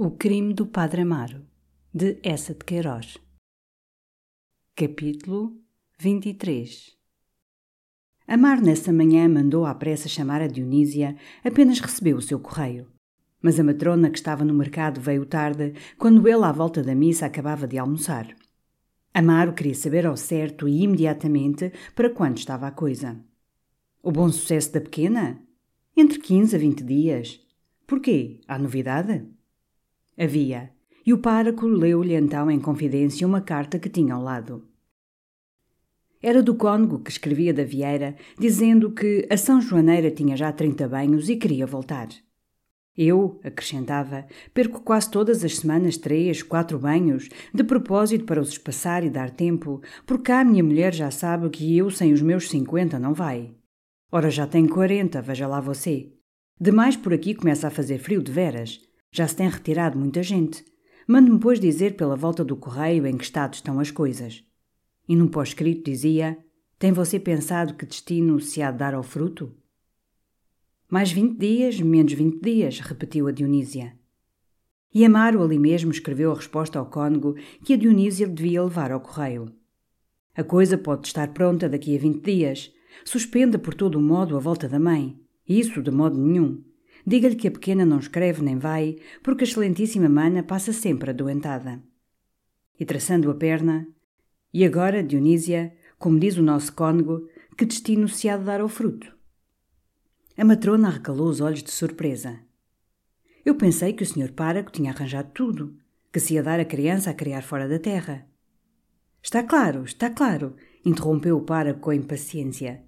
O crime do Padre Amaro, de Essa de Queiroz. Capítulo 23 Amaro nessa manhã mandou à pressa chamar a Dionísia, apenas recebeu o seu correio. Mas a matrona que estava no mercado veio tarde, quando ele, à volta da missa, acabava de almoçar. Amaro queria saber ao certo e imediatamente para quando estava a coisa. O bom sucesso da pequena? Entre 15 a 20 dias. Porquê? Há novidade? Havia, e o pároco leu-lhe então em confidência uma carta que tinha ao lado. Era do cônego que escrevia da Vieira, dizendo que a São Joaneira tinha já trinta banhos e queria voltar. Eu, acrescentava, perco quase todas as semanas três, quatro banhos, de propósito para os espaçar e dar tempo, porque a minha mulher já sabe que eu sem os meus cinquenta não vai. Ora, já tenho quarenta, veja lá você. Demais por aqui começa a fazer frio de veras. Já se tem retirado muita gente. Mande-me, pois, dizer pela volta do correio em que estado estão as coisas. E num pós-escrito dizia: Tem você pensado que destino se há de dar ao fruto? Mais vinte dias, menos vinte dias, repetiu a Dionísia. E Amaro ali mesmo escreveu a resposta ao cônego que a Dionísia devia levar ao correio. A coisa pode estar pronta daqui a vinte dias. Suspenda por todo o modo a volta da mãe. Isso de modo nenhum. Diga-lhe que a pequena não escreve nem vai, porque a excelentíssima mana passa sempre adoentada. E traçando a perna, e agora, Dionísia, como diz o nosso cônego, que destino se há de dar ao fruto? A matrona arrecalou os olhos de surpresa. Eu pensei que o senhor páraco tinha arranjado tudo, que se ia dar a criança a criar fora da terra. Está claro, está claro, interrompeu o páraco com impaciência.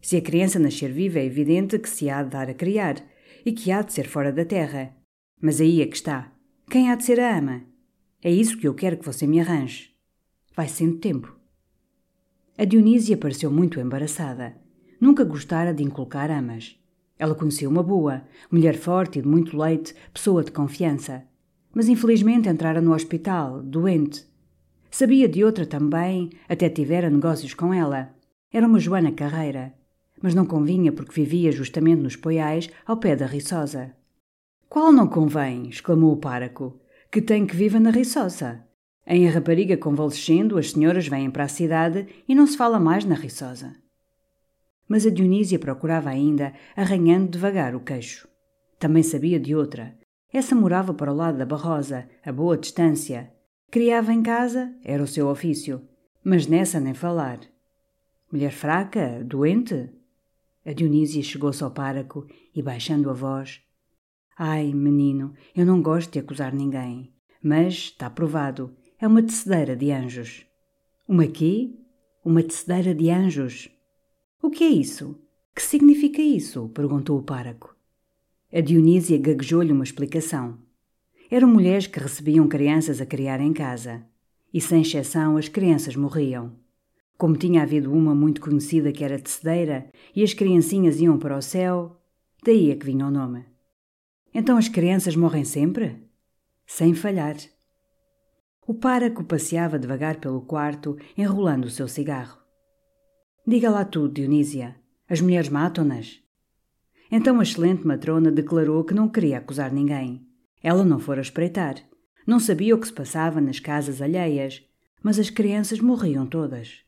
Se a criança nascer viva, é evidente que se há de dar a criar, e que há de ser fora da terra. Mas aí é que está. Quem há de ser a ama? É isso que eu quero que você me arranje. Vai sendo tempo. A Dionísia pareceu muito embaraçada. Nunca gostara de inculcar amas. Ela conhecia uma boa, mulher forte e de muito leite, pessoa de confiança. Mas infelizmente entrara no hospital, doente. Sabia de outra também, até tivera negócios com ela. Era uma Joana Carreira mas não convinha porque vivia justamente nos poiais, ao pé da Riçosa. Qual não convém? exclamou o páraco. Que tem que viva na Riçosa. Em a rapariga convalescendo, as senhoras vêm para a cidade e não se fala mais na Riçosa. Mas a Dionísia procurava ainda, arranhando devagar o queixo. Também sabia de outra. Essa morava para o lado da Barrosa, a boa distância. Criava em casa, era o seu ofício. Mas nessa nem falar. Mulher fraca, doente? A Dionísia chegou-se ao páraco e, baixando a voz, Ai, menino, eu não gosto de acusar ninguém, mas está provado, é uma tecedeira de anjos. Uma quê? Uma tecedeira de anjos. O que é isso? Que significa isso? perguntou o páraco. A Dionísia gaguejou-lhe uma explicação. Eram mulheres que recebiam crianças a criar em casa, e sem exceção as crianças morriam. Como tinha havido uma muito conhecida que era tecedeira e as criancinhas iam para o céu, daí é que vinha o nome. Então as crianças morrem sempre? Sem falhar. O páraco passeava devagar pelo quarto, enrolando o seu cigarro. Diga lá tudo, Dionísia. As mulheres matam-nas? Então a excelente matrona declarou que não queria acusar ninguém. Ela não fora espreitar. Não sabia o que se passava nas casas alheias, mas as crianças morriam todas.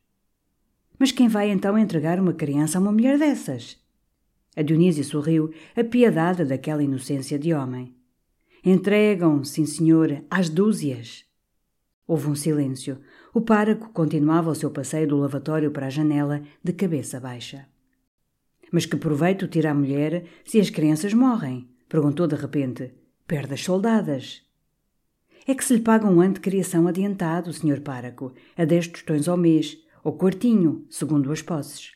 Mas quem vai então entregar uma criança a uma mulher dessas? A Dionísia sorriu, apiedada daquela inocência de homem. Entregam, sim senhor, às dúzias. Houve um silêncio. O páraco continuava o seu passeio do lavatório para a janela, de cabeça baixa. Mas que proveito tira a mulher se as crianças morrem? Perguntou de repente. Perde as soldadas. É que se lhe paga um ano de criação adiantado, senhor páraco, a dez tostões ao mês, ou quartinho, segundo as posses.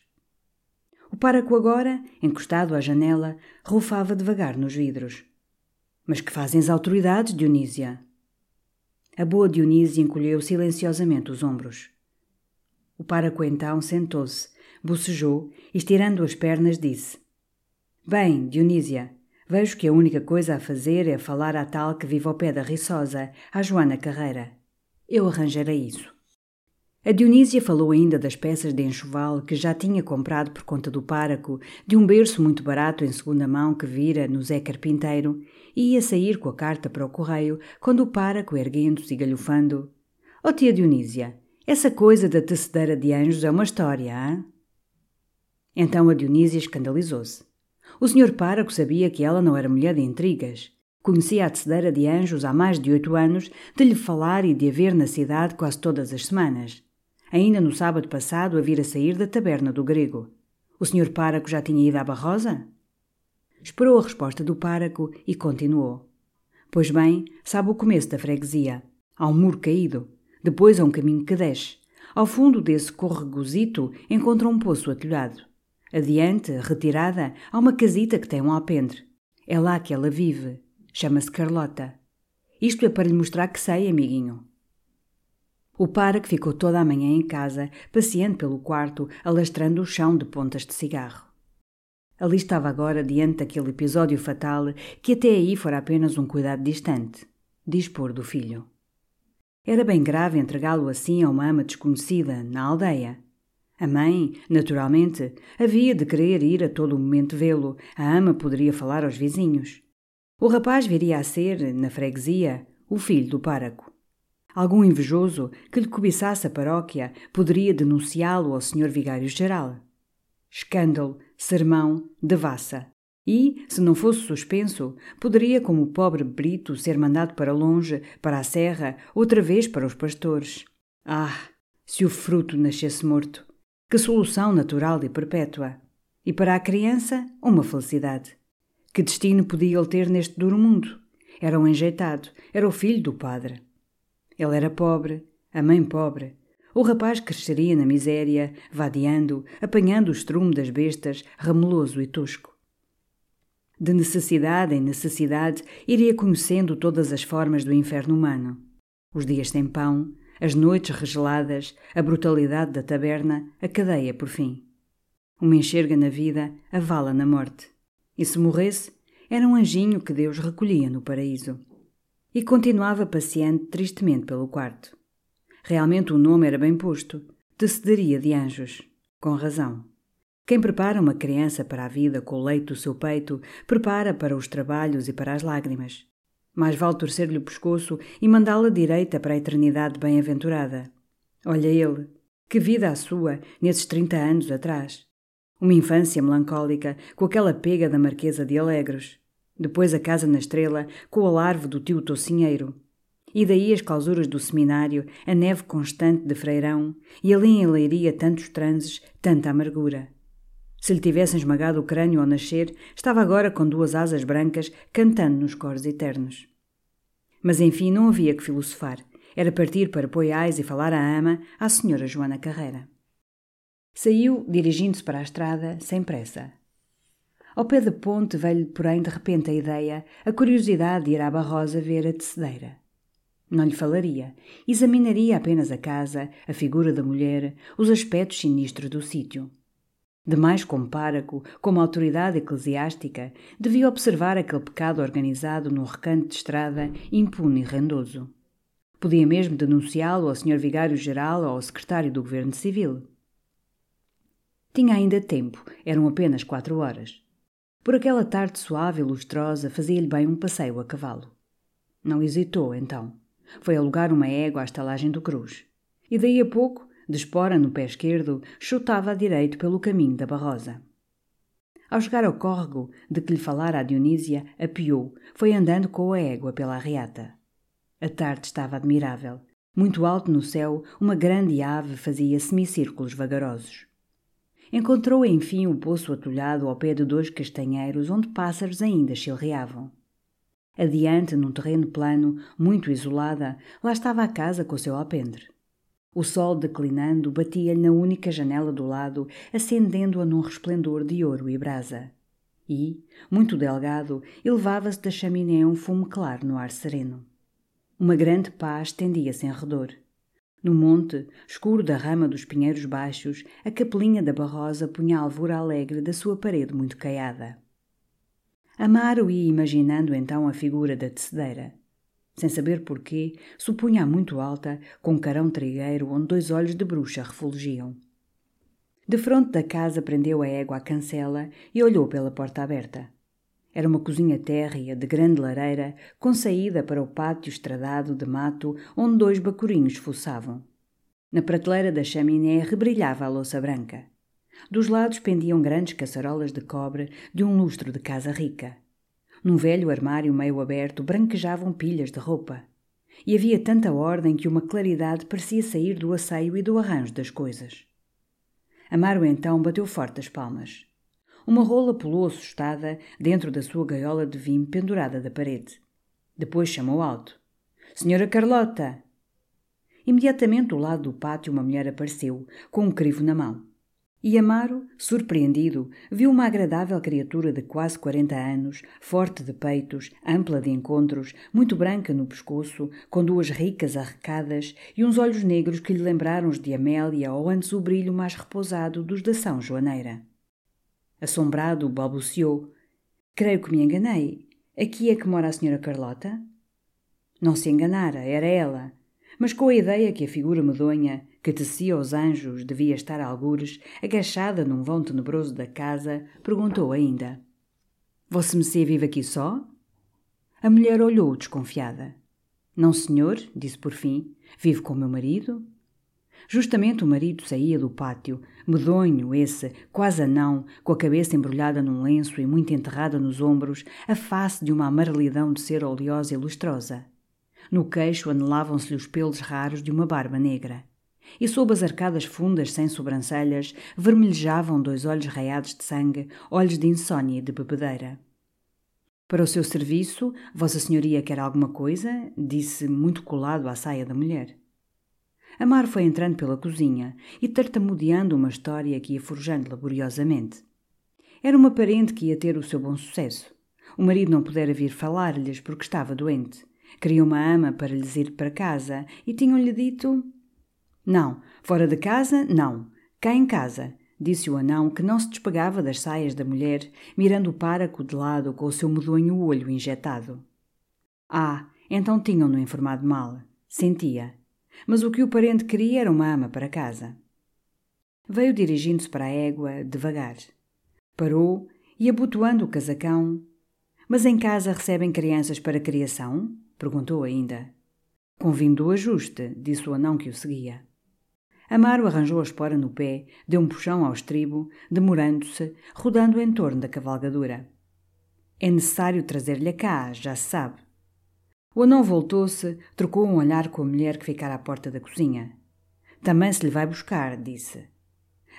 O páraco agora, encostado à janela, rufava devagar nos vidros. Mas que fazem as autoridades, Dionísia? A boa Dionísia encolheu silenciosamente os ombros. O páraco então sentou-se, bocejou e, estirando as pernas, disse: Bem, Dionísia, vejo que a única coisa a fazer é falar à tal que vive ao pé da Riçosa, à Joana Carreira. Eu arranjarei isso. A Dionísia falou ainda das peças de enxoval que já tinha comprado por conta do páraco, de um berço muito barato em segunda mão que vira no Zé Carpinteiro, e ia sair com a carta para o correio, quando o páraco, erguendo-se e galhofando, Ó oh, tia Dionísia, essa coisa da tecedeira de anjos é uma história, hã? Então a Dionísia escandalizou-se. O senhor páraco sabia que ela não era mulher de intrigas. Conhecia a tecedeira de anjos há mais de oito anos, de lhe falar e de a ver na cidade quase todas as semanas. Ainda no sábado passado a vir a sair da taberna do grego. O senhor páraco já tinha ido à Barrosa? Esperou a resposta do páraco e continuou. Pois bem, sabe o começo da freguesia. Há um muro caído. Depois há um caminho que desce. Ao fundo desse corregozito encontra um poço atolhado. Adiante, retirada, há uma casita que tem um alpendre. É lá que ela vive. Chama-se Carlota. Isto é para lhe mostrar que sei, amiguinho. O para que ficou toda a manhã em casa, passeando pelo quarto, alastrando o chão de pontas de cigarro. Ali estava agora diante daquele episódio fatal que até aí fora apenas um cuidado distante, dispor do filho. Era bem grave entregá-lo assim a uma ama desconhecida, na aldeia. A mãe, naturalmente, havia de querer ir a todo momento vê-lo. A ama poderia falar aos vizinhos. O rapaz viria a ser, na freguesia, o filho do páraco. Algum invejoso que lhe cobiçasse a paróquia poderia denunciá-lo ao senhor vigário-geral. Escândalo, sermão, devassa. E, se não fosse suspenso, poderia, como o pobre Brito, ser mandado para longe, para a serra, outra vez para os pastores. Ah, se o fruto nascesse morto! Que solução natural e perpétua! E para a criança, uma felicidade. Que destino podia ele ter neste duro mundo? Era um enjeitado, era o filho do padre. Ele era pobre, a mãe pobre. O rapaz cresceria na miséria, vadeando, apanhando o estrume das bestas, rameloso e tosco. De necessidade em necessidade, iria conhecendo todas as formas do inferno humano. Os dias sem pão, as noites regeladas, a brutalidade da taberna, a cadeia por fim. Uma enxerga na vida, a vala na morte. E se morresse, era um anjinho que Deus recolhia no paraíso. E continuava paciente tristemente pelo quarto. Realmente o nome era bem posto, tecedoria de anjos. Com razão. Quem prepara uma criança para a vida com o leite do seu peito, prepara para os trabalhos e para as lágrimas. Mais vale torcer-lhe o pescoço e mandá-la direita para a eternidade bem-aventurada. Olha ele, que vida a sua nesses trinta anos atrás. Uma infância melancólica, com aquela pega da Marquesa de Alegres. Depois a casa na estrela, com o larve do tio Tocinheiro. E daí as clausuras do seminário, a neve constante de freirão, e ali em Leiria tantos transes, tanta amargura. Se lhe tivessem esmagado o crânio ao nascer, estava agora com duas asas brancas cantando nos coros eternos. Mas enfim, não havia que filosofar. Era partir para Poiais e falar à ama, à senhora Joana Carreira. Saiu, dirigindo-se para a estrada, sem pressa. Ao pé da ponte veio-lhe, porém, de repente a ideia, a curiosidade de ir à Barrosa ver a tecedeira. Não lhe falaria, examinaria apenas a casa, a figura da mulher, os aspectos sinistros do sítio. Demais como páraco, como autoridade eclesiástica, devia observar aquele pecado organizado num recanto de estrada, impune e rendoso. Podia mesmo denunciá-lo ao Sr. Vigário-Geral ou ao Secretário do Governo Civil. Tinha ainda tempo, eram apenas quatro horas. Por aquela tarde suave e lustrosa fazia-lhe bem um passeio a cavalo. Não hesitou, então. Foi alugar uma égua à estalagem do Cruz. E daí a pouco de espora no pé esquerdo, chutava a direito pelo caminho da Barrosa. Ao chegar ao córrego de que lhe falara a Dionísia, apiou, foi andando com a égua pela arreata. A tarde estava admirável. Muito alto no céu, uma grande ave fazia semicírculos vagarosos. Encontrou enfim o poço atolhado ao pé de dois castanheiros onde pássaros ainda chilreavam. Adiante, num terreno plano, muito isolada, lá estava a casa com o seu alpendre. O sol declinando batia-lhe na única janela do lado, acendendo-a num resplendor de ouro e brasa. E, muito delgado, elevava-se da chaminé um fumo claro no ar sereno. Uma grande paz estendia-se em redor. No monte, escuro da rama dos pinheiros baixos, a capelinha da Barrosa punha a alvura alegre da sua parede muito caiada. Amaro ia imaginando então a figura da tecedeira. Sem saber porquê, supunha-a muito alta, com um carão trigueiro onde dois olhos de bruxa refulgiam. De fronte da casa prendeu a égua à cancela e olhou pela porta aberta. Era uma cozinha térrea, de grande lareira, com saída para o pátio estradado de mato onde dois bacurinhos fuçavam. Na prateleira da chaminé rebrilhava a louça branca. Dos lados pendiam grandes caçarolas de cobre de um lustro de casa rica. Num velho armário meio aberto branquejavam pilhas de roupa. E havia tanta ordem que uma claridade parecia sair do asseio e do arranjo das coisas. Amaro então bateu forte as palmas. Uma rola pulou assustada dentro da sua gaiola de vinho pendurada da parede. Depois chamou alto: Senhora Carlota! Imediatamente do lado do pátio uma mulher apareceu, com um crivo na mão. E Amaro, surpreendido, viu uma agradável criatura de quase quarenta anos, forte de peitos, ampla de encontros, muito branca no pescoço, com duas ricas arrecadas e uns olhos negros que lhe lembraram os de Amélia ou antes o brilho mais repousado dos da São Joaneira. Assombrado, balbuciou. Creio que me enganei. Aqui é que mora a senhora Carlota? Não se enganara, era ela. Mas com a ideia que a figura medonha, que tecia os anjos, devia estar a algures, agachada num vão tenebroso da casa, perguntou ainda: Vossa Messê vive aqui só? A mulher olhou desconfiada. Não, senhor, disse por fim. Vive com meu marido? Justamente o marido saía do pátio, medonho esse, quase anão, com a cabeça embrulhada num lenço e muito enterrada nos ombros, a face de uma amarelidão de cera oleosa e lustrosa. No queixo anelavam-se-lhe os pelos raros de uma barba negra. E sob as arcadas fundas sem sobrancelhas vermelhejavam dois olhos raiados de sangue, olhos de insônia e de bebedeira. Para o seu serviço, Vossa Senhoria quer alguma coisa? disse, muito colado à saia da mulher. Amar foi entrando pela cozinha e tartamudeando uma história que ia forjando laboriosamente. Era uma parente que ia ter o seu bom sucesso. O marido não pudera vir falar-lhes porque estava doente. Queria uma ama para lhes ir para casa e tinham-lhe dito: Não, fora de casa, não. Cá em casa, disse o anão que não se despegava das saias da mulher, mirando o páraco de lado com o seu medonho olho injetado. Ah, então tinham-no informado mal. Sentia mas o que o parente queria era uma ama para casa. Veio dirigindo-se para a égua, devagar. Parou e, abotoando o casacão, Mas em casa recebem crianças para criação? perguntou ainda. Convindo o ajuste, disse o anão que o seguia. Amaro arranjou a espora no pé, deu um puxão ao estribo, demorando-se, rodando em torno da cavalgadura. É necessário trazer-lhe cá, já se sabe. O anão voltou-se, trocou um olhar com a mulher que ficara à porta da cozinha. Também se lhe vai buscar, disse.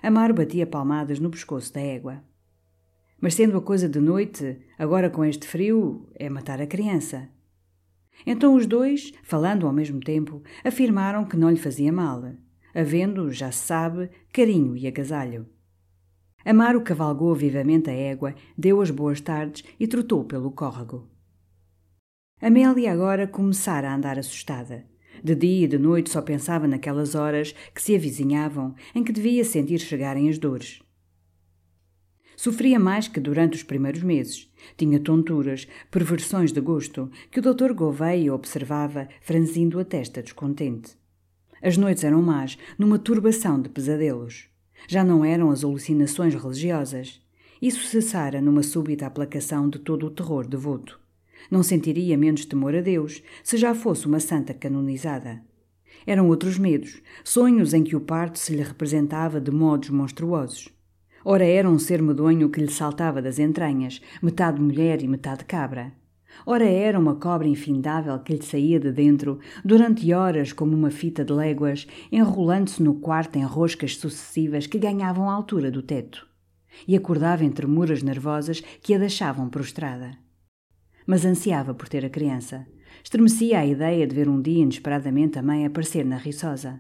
Amaro batia palmadas no pescoço da égua. Mas sendo a coisa de noite, agora com este frio, é matar a criança. Então os dois, falando ao mesmo tempo, afirmaram que não lhe fazia mal, havendo, já se sabe, carinho e agasalho. Amaro cavalgou vivamente a égua, deu as boas tardes e trotou pelo córrego. Amélia agora começara a andar assustada. De dia e de noite só pensava naquelas horas que se avizinhavam em que devia sentir chegarem as dores. Sofria mais que durante os primeiros meses. Tinha tonturas, perversões de gosto, que o doutor Gouveia observava, franzindo a testa descontente. As noites eram más, numa turbação de pesadelos. Já não eram as alucinações religiosas. Isso cessara numa súbita aplacação de todo o terror devoto. Não sentiria menos temor a Deus se já fosse uma santa canonizada. Eram outros medos, sonhos em que o parto se lhe representava de modos monstruosos. Ora era um ser medonho que lhe saltava das entranhas, metade mulher e metade cabra. Ora era uma cobra infindável que lhe saía de dentro, durante horas como uma fita de léguas, enrolando-se no quarto em roscas sucessivas que ganhavam a altura do teto. E acordava em tremuras nervosas que a deixavam prostrada mas ansiava por ter a criança. Estremecia a ideia de ver um dia inesperadamente a mãe aparecer na riçosa.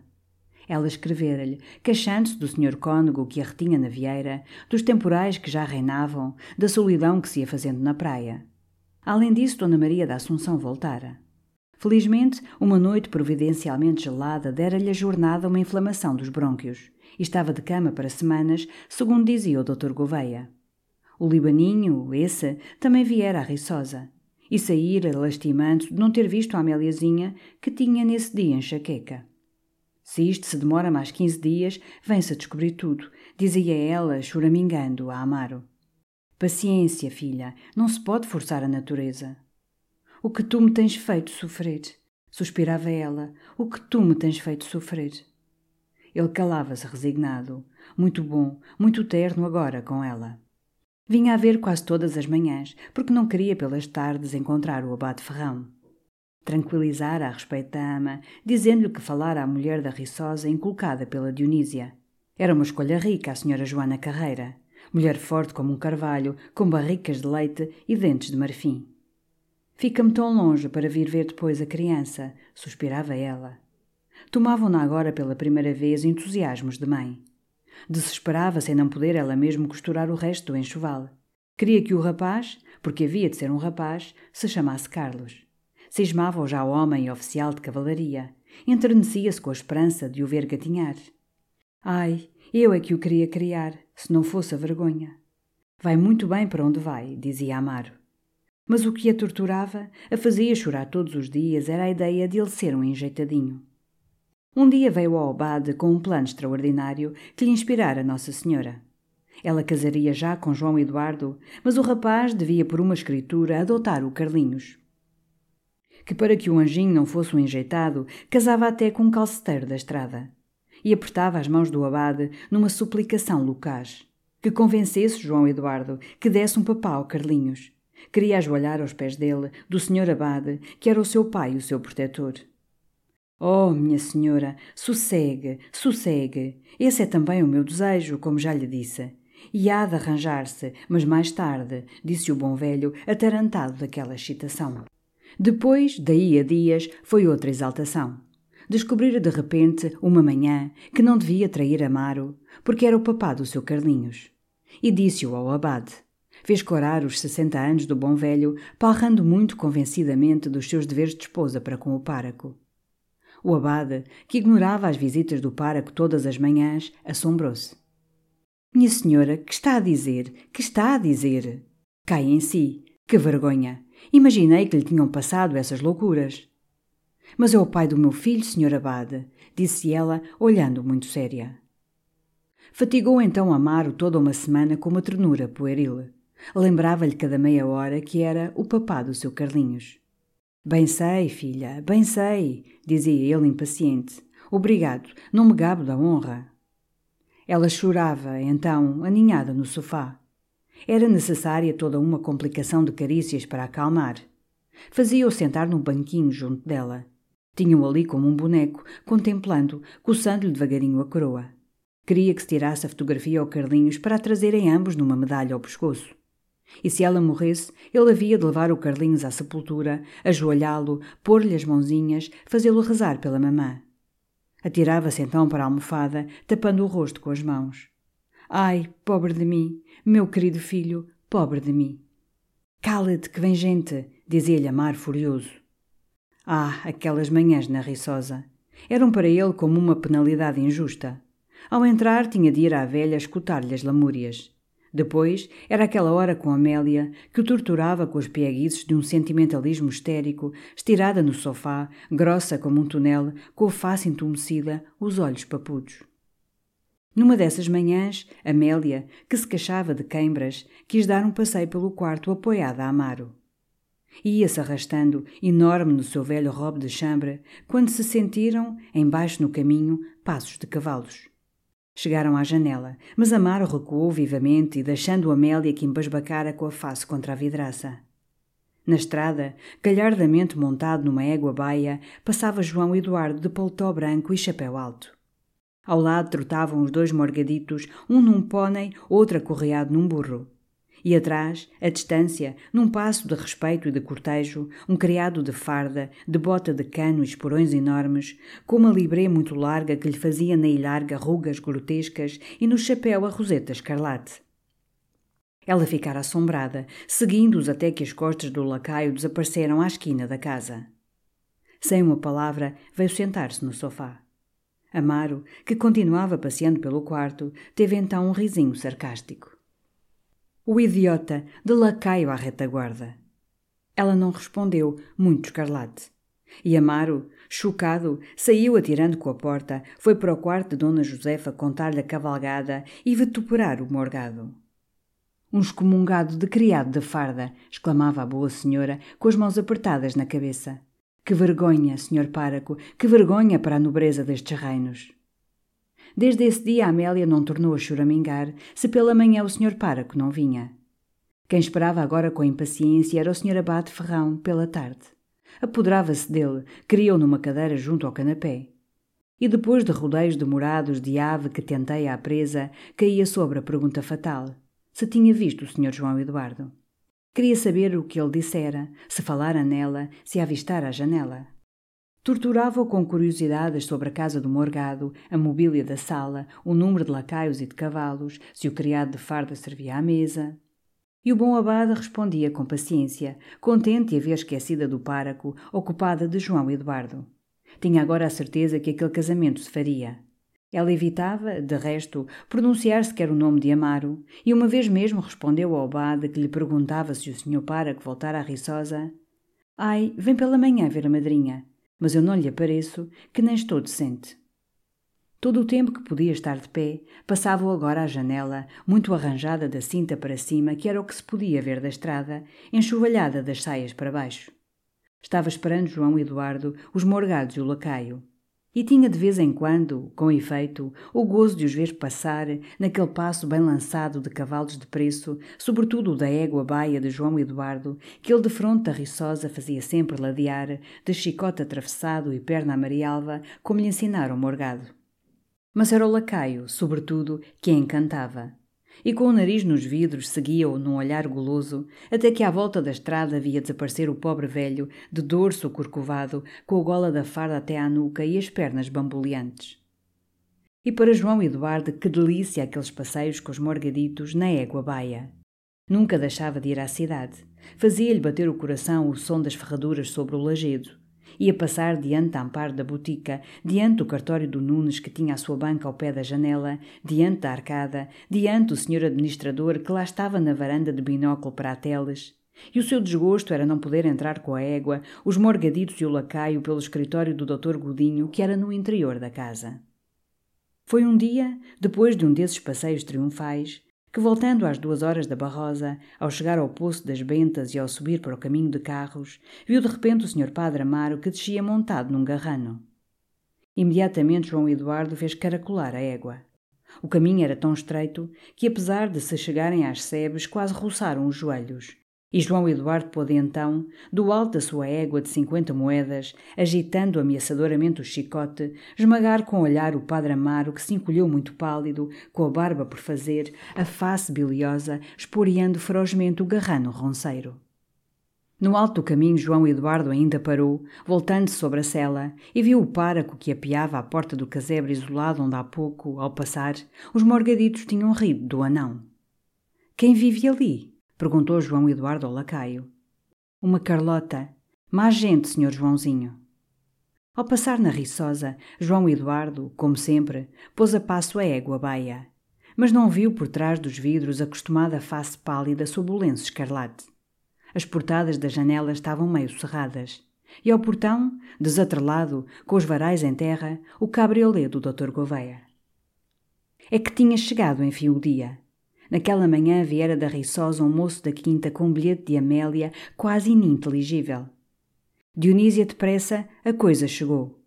Ela escrevera-lhe, queixando-se do senhor cônego que a retinha na vieira, dos temporais que já reinavam, da solidão que se ia fazendo na praia. Além disso, Dona Maria da Assunção voltara. Felizmente, uma noite providencialmente gelada dera-lhe a jornada uma inflamação dos brônquios estava de cama para semanas, segundo dizia o Dr. Gouveia. O libaninho, esse, também viera à Riçosa. e saíra lastimando de não ter visto a Améliazinha que tinha nesse dia enxaqueca. Se isto se demora mais quinze dias, vem-se a descobrir tudo, dizia ela, choramingando a Amaro. Paciência, filha, não se pode forçar a natureza. O que tu me tens feito sofrer, suspirava ela, o que tu me tens feito sofrer. Ele calava-se resignado, muito bom, muito terno agora com ela. Vinha a ver quase todas as manhãs, porque não queria pelas tardes encontrar o abade Ferrão. Tranquilizara a respeito da ama, dizendo-lhe que falara à mulher da Riçosa inculcada pela Dionísia. Era uma escolha rica a senhora Joana Carreira, mulher forte como um carvalho, com barricas de leite e dentes de marfim. Fica-me tão longe para vir ver depois a criança, suspirava ela. Tomavam-na agora pela primeira vez entusiasmos de mãe. Desesperava-se em não poder ela mesmo costurar o resto do enxoval. Queria que o rapaz, porque havia de ser um rapaz, se chamasse Carlos. Cismava-o já homem e oficial de cavalaria. Enternecia-se com a esperança de o ver gatinhar. Ai, eu é que o queria criar, se não fosse a vergonha. Vai muito bem para onde vai, dizia Amaro. Mas o que a torturava, a fazia chorar todos os dias, era a ideia de ele ser um enjeitadinho. Um dia veio ao Abade com um plano extraordinário que lhe inspirara Nossa Senhora. Ela casaria já com João Eduardo, mas o rapaz devia, por uma escritura, adotar o Carlinhos. Que para que o anjinho não fosse um enjeitado, casava até com um calceteiro da estrada. E apertava as mãos do abade numa suplicação locaz. Que convencesse João Eduardo que desse um papá ao Carlinhos. Queria ajoelhar aos pés dele, do senhor abade, que era o seu pai e o seu protetor. Oh, minha senhora, sossegue, sossegue. Esse é também o meu desejo, como já lhe disse. E há de arranjar-se, mas mais tarde, disse o bom velho, atarantado daquela excitação. Depois, daí a dias, foi outra exaltação. Descobrira de repente, uma manhã, que não devia trair Amaro, porque era o papá do seu Carlinhos. E disse-o ao abade. Fez corar os sessenta anos do bom velho, palrando muito convencidamente dos seus deveres de esposa para com o páraco. O abade, que ignorava as visitas do páraco todas as manhãs, assombrou-se. Minha senhora, que está a dizer? Que está a dizer? Cai em si. Que vergonha! Imaginei que lhe tinham passado essas loucuras. Mas é o pai do meu filho, senhor abade, disse ela, olhando muito séria. Fatigou então Amaro toda uma semana com uma ternura pueril. Lembrava-lhe cada meia hora que era o papá do seu Carlinhos. Bem sei, filha, bem sei, dizia ele impaciente. Obrigado, não me gabo da honra. Ela chorava, então, aninhada no sofá. Era necessária toda uma complicação de carícias para acalmar. Fazia-o sentar num banquinho junto dela. Tinha-o ali como um boneco, contemplando, coçando-lhe devagarinho a coroa. Queria que se tirasse a fotografia ao Carlinhos para a trazerem ambos numa medalha ao pescoço. E se ela morresse, ele havia de levar o Carlinhos à sepultura, ajoelhá-lo, pôr-lhe as mãozinhas, fazê-lo rezar pela mamã. Atirava-se então para a almofada, tapando o rosto com as mãos. Ai, pobre de mim, meu querido filho, pobre de mim. Cala-te, que vem gente, dizia-lhe Amar furioso. Ah, aquelas manhãs na Riçosa. Eram para ele como uma penalidade injusta. Ao entrar, tinha de ir à velha escutar-lhe as lamúrias. Depois, era aquela hora com Amélia, que o torturava com os pieguices de um sentimentalismo histérico, estirada no sofá, grossa como um túnel, com a face entumecida, os olhos papudos. Numa dessas manhãs, Amélia, que se queixava de queimbras, quis dar um passeio pelo quarto apoiada a Amaro. Ia-se arrastando, enorme no seu velho robe de chambre, quando se sentiram, embaixo no caminho, passos de cavalos. Chegaram à janela, mas Amaro recuou vivamente e deixando Amélia que embasbacara com a face contra a vidraça. Na estrada, galhardamente montado numa égua baia, passava João Eduardo de paletó branco e chapéu alto. Ao lado trotavam os dois morgaditos, um num pônei, outro acorreado num burro. E atrás, à distância, num passo de respeito e de cortejo, um criado de farda, de bota de cano e esporões enormes, com uma libré muito larga que lhe fazia na ilharga rugas grotescas e no chapéu a roseta escarlate. Ela ficara assombrada, seguindo-os até que as costas do lacaio desapareceram à esquina da casa. Sem uma palavra, veio sentar-se no sofá. Amaro, que continuava passeando pelo quarto, teve então um risinho sarcástico. O idiota, de lacaio à retaguarda. Ela não respondeu, muito escarlate. E Amaro, chocado, saiu atirando com a porta, foi para o quarto de Dona Josefa contar-lhe a cavalgada e vituperar o morgado. Um excomungado de criado de farda, exclamava a boa senhora, com as mãos apertadas na cabeça. Que vergonha, senhor páraco, que vergonha para a nobreza destes reinos. Desde esse dia Amélia não tornou a choramingar, se pela manhã o senhor páraco não vinha. Quem esperava agora com impaciência era o senhor abate Ferrão, pela tarde. Apoderava-se dele, criou numa cadeira junto ao canapé. E depois de rodeios demorados de ave que tenteia à presa, caía sobre a pergunta fatal se tinha visto o Sr. João Eduardo. Queria saber o que ele dissera, se falara nela, se avistara à janela. Torturava-o com curiosidades sobre a casa do morgado, a mobília da sala, o número de lacaios e de cavalos, se o criado de farda servia à mesa. E o bom abade respondia com paciência, contente de haver esquecida do páraco, ocupada de João Eduardo. Tinha agora a certeza que aquele casamento se faria. Ela evitava, de resto, pronunciar sequer o nome de Amaro, e uma vez mesmo respondeu ao Abade que lhe perguntava se o senhor que voltara à Riçosa. Ai, vem pela manhã ver a madrinha, mas eu não lhe apareço, que nem estou decente. Todo o tempo que podia estar de pé, passava-o agora à janela, muito arranjada da cinta para cima, que era o que se podia ver da estrada, enxovalhada das saias para baixo. Estava esperando João Eduardo, os morgados e o lacaio. E tinha de vez em quando, com efeito, o gozo de os ver passar naquele passo bem lançado de cavalos de preço, sobretudo o da égua baia de João Eduardo, que ele de fronte da riçosa fazia sempre ladear, de chicote atravessado e perna amarialva, como lhe ensinaram morgado. Mas era o lacaio, sobretudo, que a encantava e com o nariz nos vidros seguia-o num olhar goloso, até que à volta da estrada via desaparecer o pobre velho, de dorso corcovado, com a gola da farda até à nuca e as pernas bamboleantes. E para João Eduardo, que delícia aqueles passeios com os morgaditos na égua baia. Nunca deixava de ir à cidade. Fazia-lhe bater o coração o som das ferraduras sobre o lajedo. Ia passar diante amparo da botica, diante do cartório do Nunes que tinha a sua banca ao pé da janela, diante da arcada, diante do senhor administrador que lá estava na varanda de binóculo para a teles. E o seu desgosto era não poder entrar com a égua, os morgaditos e o lacaio pelo escritório do Dr. Godinho, que era no interior da casa. Foi um dia, depois de um desses passeios triunfais, que, voltando às duas horas da Barrosa, ao chegar ao Poço das Bentas e ao subir para o caminho de carros, viu de repente o Sr. Padre Amaro que descia montado num garrano. Imediatamente João Eduardo fez caracolar a égua. O caminho era tão estreito que, apesar de se chegarem às sebes, quase roçaram os joelhos. E João Eduardo pôde então, do alto da sua égua de cinquenta moedas, agitando ameaçadoramente o chicote, esmagar com o olhar o padre Amaro, que se encolheu muito pálido, com a barba por fazer, a face biliosa, esporeando ferozmente o garrano ronceiro. No alto do caminho, João Eduardo ainda parou, voltando-se sobre a cela, e viu o páraco que apiava à porta do casebre isolado onde há pouco, ao passar, os morgaditos tinham rido do anão. Quem vive ali? Perguntou João Eduardo ao lacaio. Uma Carlota. Má gente, senhor Joãozinho. Ao passar na riçosa, João Eduardo, como sempre, pôs a passo a égua baia, mas não viu por trás dos vidros a costumada face pálida sob o lenço escarlate. As portadas das janelas estavam meio cerradas, e ao portão, desatrelado, com os varais em terra, o cabriolé do Dr. Gouveia. É que tinha chegado, enfim, o dia. Naquela manhã viera da Riçosa um moço da quinta com um bilhete de Amélia quase ininteligível. Dionísia depressa, a coisa chegou.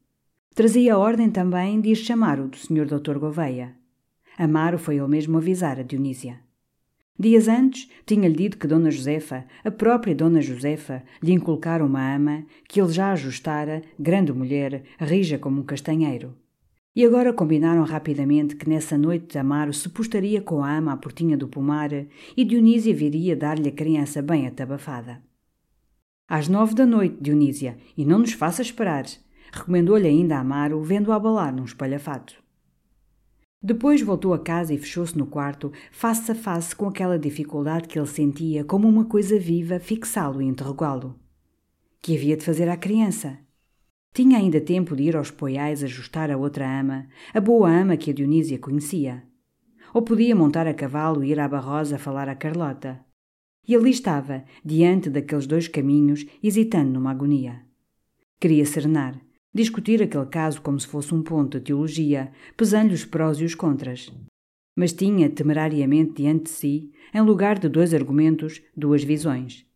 Trazia a ordem também de ir chamar o do Sr. Dr. Gouveia. Amaro foi ele mesmo avisar a Dionísia. Dias antes, tinha-lhe dito que Dona Josefa, a própria Dona Josefa, lhe inculcara uma ama que ele já ajustara, grande mulher, rija como um castanheiro. E agora combinaram rapidamente que nessa noite Amaro se postaria com a ama à portinha do pomar e Dionísia viria dar-lhe a criança bem atabafada. Às nove da noite, Dionísia, e não nos faça esperar, recomendou-lhe ainda Amaro, vendo-o abalar num espalhafato. Depois voltou a casa e fechou-se no quarto, face a face com aquela dificuldade que ele sentia como uma coisa viva fixá-lo e interrogá-lo. Que havia de fazer à criança? Tinha ainda tempo de ir aos poiais ajustar a outra ama, a boa ama que a Dionísia conhecia. Ou podia montar a cavalo e ir à Barrosa falar a Carlota. E ali estava, diante daqueles dois caminhos, hesitando numa agonia. Queria serenar, discutir aquele caso como se fosse um ponto de teologia, pesando os prós e os contras. Mas tinha temerariamente diante de si, em lugar de dois argumentos, duas visões.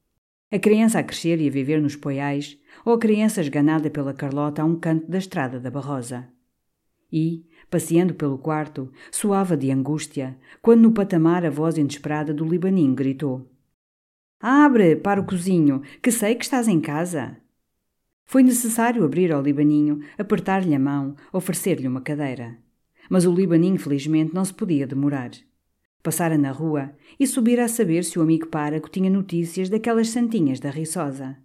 A criança a crescer e a viver nos poiais, ou a criança esganada pela Carlota a um canto da estrada da Barrosa. E, passeando pelo quarto, suava de angústia, quando no patamar a voz inesperada do Libaninho gritou: Abre para o cozinho, que sei que estás em casa. Foi necessário abrir ao Libaninho, apertar-lhe a mão, oferecer-lhe uma cadeira. Mas o Libaninho, felizmente, não se podia demorar. Passara na rua e subira a saber se o amigo Páraco tinha notícias daquelas santinhas da Riçosa.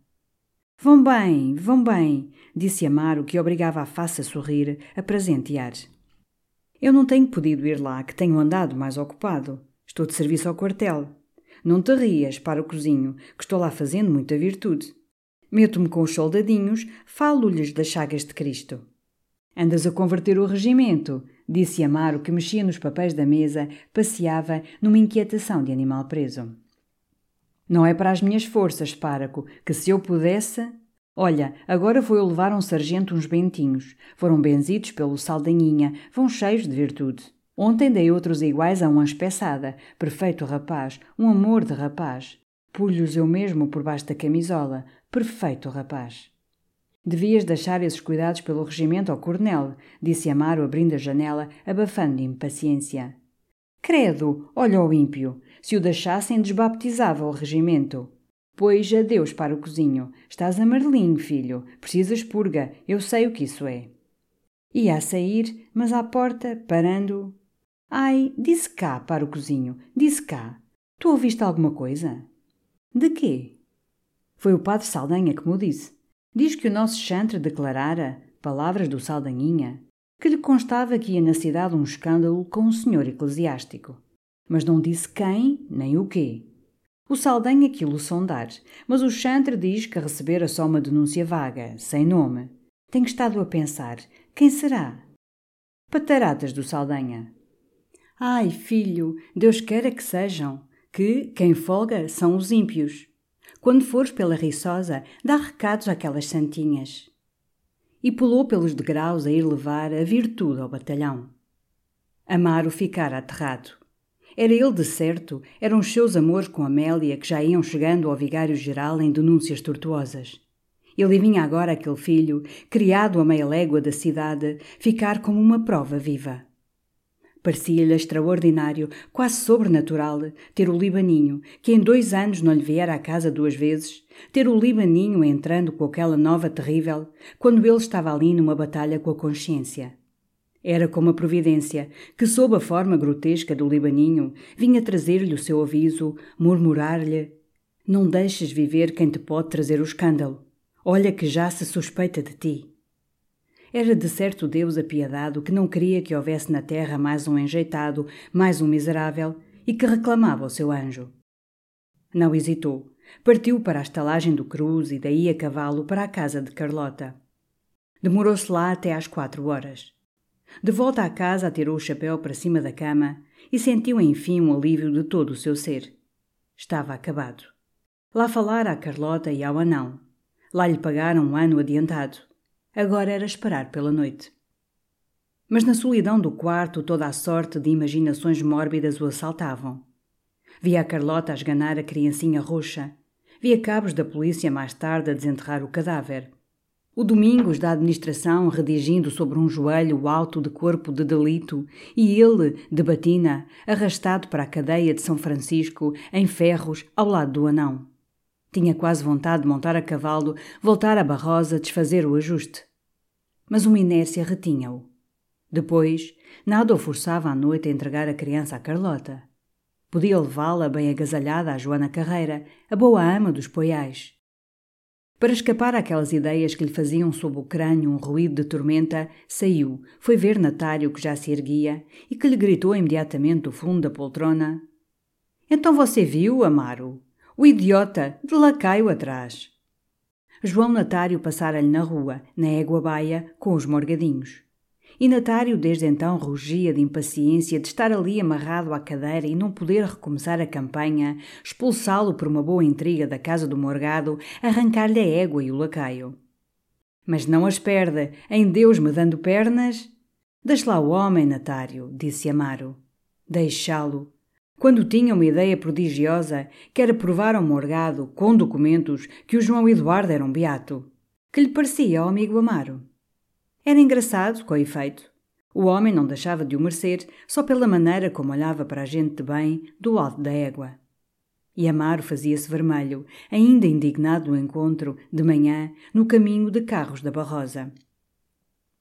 Vão bem, vão bem, disse Amaro, que obrigava a face a sorrir, a presentear. Eu não tenho podido ir lá, que tenho andado mais ocupado. Estou de serviço ao quartel. Não te rias, para o cozinho, que estou lá fazendo muita virtude. Meto-me com os soldadinhos, falo-lhes das chagas de Cristo. Andas a converter o regimento, disse Amaro, que mexia nos papéis da mesa, passeava numa inquietação de animal preso. Não é para as minhas forças, Páraco, que se eu pudesse. Olha, agora foi levar um sargento uns bentinhos. Foram benzidos pelo Saldanhinha, vão cheios de virtude. Ontem dei outros iguais a uma espeçada. Perfeito rapaz, um amor de rapaz. Pulho-os eu mesmo por baixo da camisola. Perfeito rapaz. Devias deixar esses cuidados pelo regimento ao coronel, disse Amaro abrindo a janela, abafando impaciência. Credo, olha o ímpio. Se o deixassem, desbaptizava o regimento. Pois adeus para o cozinho. Estás amarelinho, filho. Precisas purga. Eu sei o que isso é. Ia a sair, mas à porta, parando, Ai, disse cá para o cozinho, disse cá. Tu ouviste alguma coisa? De quê? Foi o padre Saldanha que me disse. Diz que o nosso chantre declarara, palavras do Saldanhinha, que lhe constava que ia na cidade um escândalo com um senhor eclesiástico. Mas não disse quem nem o quê. O Saldanha quilo sondar, mas o chantre diz que recebera só uma denúncia vaga, sem nome. Tenho estado a pensar, quem será? Pataradas do Saldanha. Ai, filho, Deus queira que sejam, que quem folga são os ímpios. Quando fores pela Riçosa, dá recados àquelas santinhas. E pulou pelos degraus a ir levar a virtude ao batalhão. Amaro ficara aterrado. Era ele de certo, eram os seus amores com Amélia que já iam chegando ao vigário-geral em denúncias tortuosas. Ele vinha agora aquele filho, criado a meia légua da cidade, ficar como uma prova viva. Parecia-lhe extraordinário, quase sobrenatural, ter o Libaninho, que em dois anos não lhe viera à casa duas vezes, ter o Libaninho entrando com aquela nova terrível, quando ele estava ali numa batalha com a consciência. Era como a providência, que, sob a forma grotesca do Libaninho, vinha trazer-lhe o seu aviso, murmurar-lhe: Não deixes viver quem te pode trazer o escândalo. Olha que já se suspeita de ti. Era de certo Deus apiedado que não queria que houvesse na terra mais um enjeitado, mais um miserável, e que reclamava o seu anjo. Não hesitou. Partiu para a estalagem do Cruz e daí a cavalo para a casa de Carlota. Demorou-se lá até às quatro horas. De volta à casa, atirou o chapéu para cima da cama e sentiu enfim um alívio de todo o seu ser. Estava acabado. Lá falara a Carlota e ao anão. Lá lhe pagaram um ano adiantado. Agora era esperar pela noite. Mas na solidão do quarto toda a sorte de imaginações mórbidas o assaltavam. Via a Carlota a esganar a criancinha roxa. Via cabos da polícia mais tarde a desenterrar o cadáver. O Domingos da administração redigindo sobre um joelho alto de corpo de delito e ele, de batina, arrastado para a cadeia de São Francisco, em ferros, ao lado do anão. Tinha quase vontade de montar a cavalo, voltar a Barrosa, desfazer o ajuste. Mas uma inércia retinha-o. Depois, nada o forçava à noite a entregar a criança à Carlota. Podia levá-la bem agasalhada à Joana Carreira, a boa ama dos poiais. Para escapar àquelas ideias que lhe faziam sob o crânio um ruído de tormenta, saiu, foi ver Natário que já se erguia e que lhe gritou imediatamente do fundo da poltrona: Então você viu, Amaro? O idiota, de lacaio atrás. João Natário passara-lhe na rua, na égua baia, com os morgadinhos. E Natário desde então rugia de impaciência de estar ali amarrado à cadeira e não poder recomeçar a campanha, expulsá-lo por uma boa intriga da casa do morgado, arrancar-lhe a égua e o lacaio. Mas não as perde, em Deus me dando pernas. Deixe lá o homem, Natário, disse Amaro. Deixá-lo. Quando tinha uma ideia prodigiosa, que era provar ao morgado, com documentos, que o João Eduardo era um beato. Que lhe parecia ao amigo Amaro? Era engraçado, com efeito. O homem não deixava de o merecer só pela maneira como olhava para a gente de bem do alto da égua. E Amaro fazia-se vermelho, ainda indignado do encontro, de manhã, no caminho de carros da Barrosa.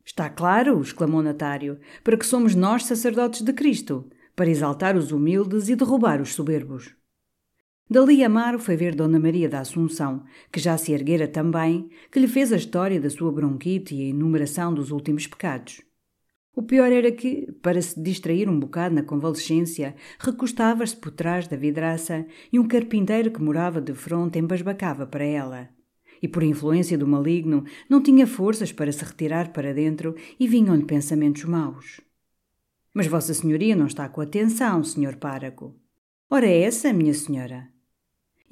Está claro, exclamou Natário, para que somos nós sacerdotes de Cristo, para exaltar os humildes e derrubar os soberbos. Dali Amaro foi ver Dona Maria da Assunção, que já se erguera também, que lhe fez a história da sua bronquite e a enumeração dos últimos pecados. O pior era que, para se distrair um bocado na convalescência, recostava-se por trás da vidraça e um carpinteiro que morava de fronte embasbacava para ela. E por influência do maligno, não tinha forças para se retirar para dentro e vinham-lhe pensamentos maus. Mas Vossa Senhoria não está com atenção, Senhor Páraco. Ora, é essa, minha senhora.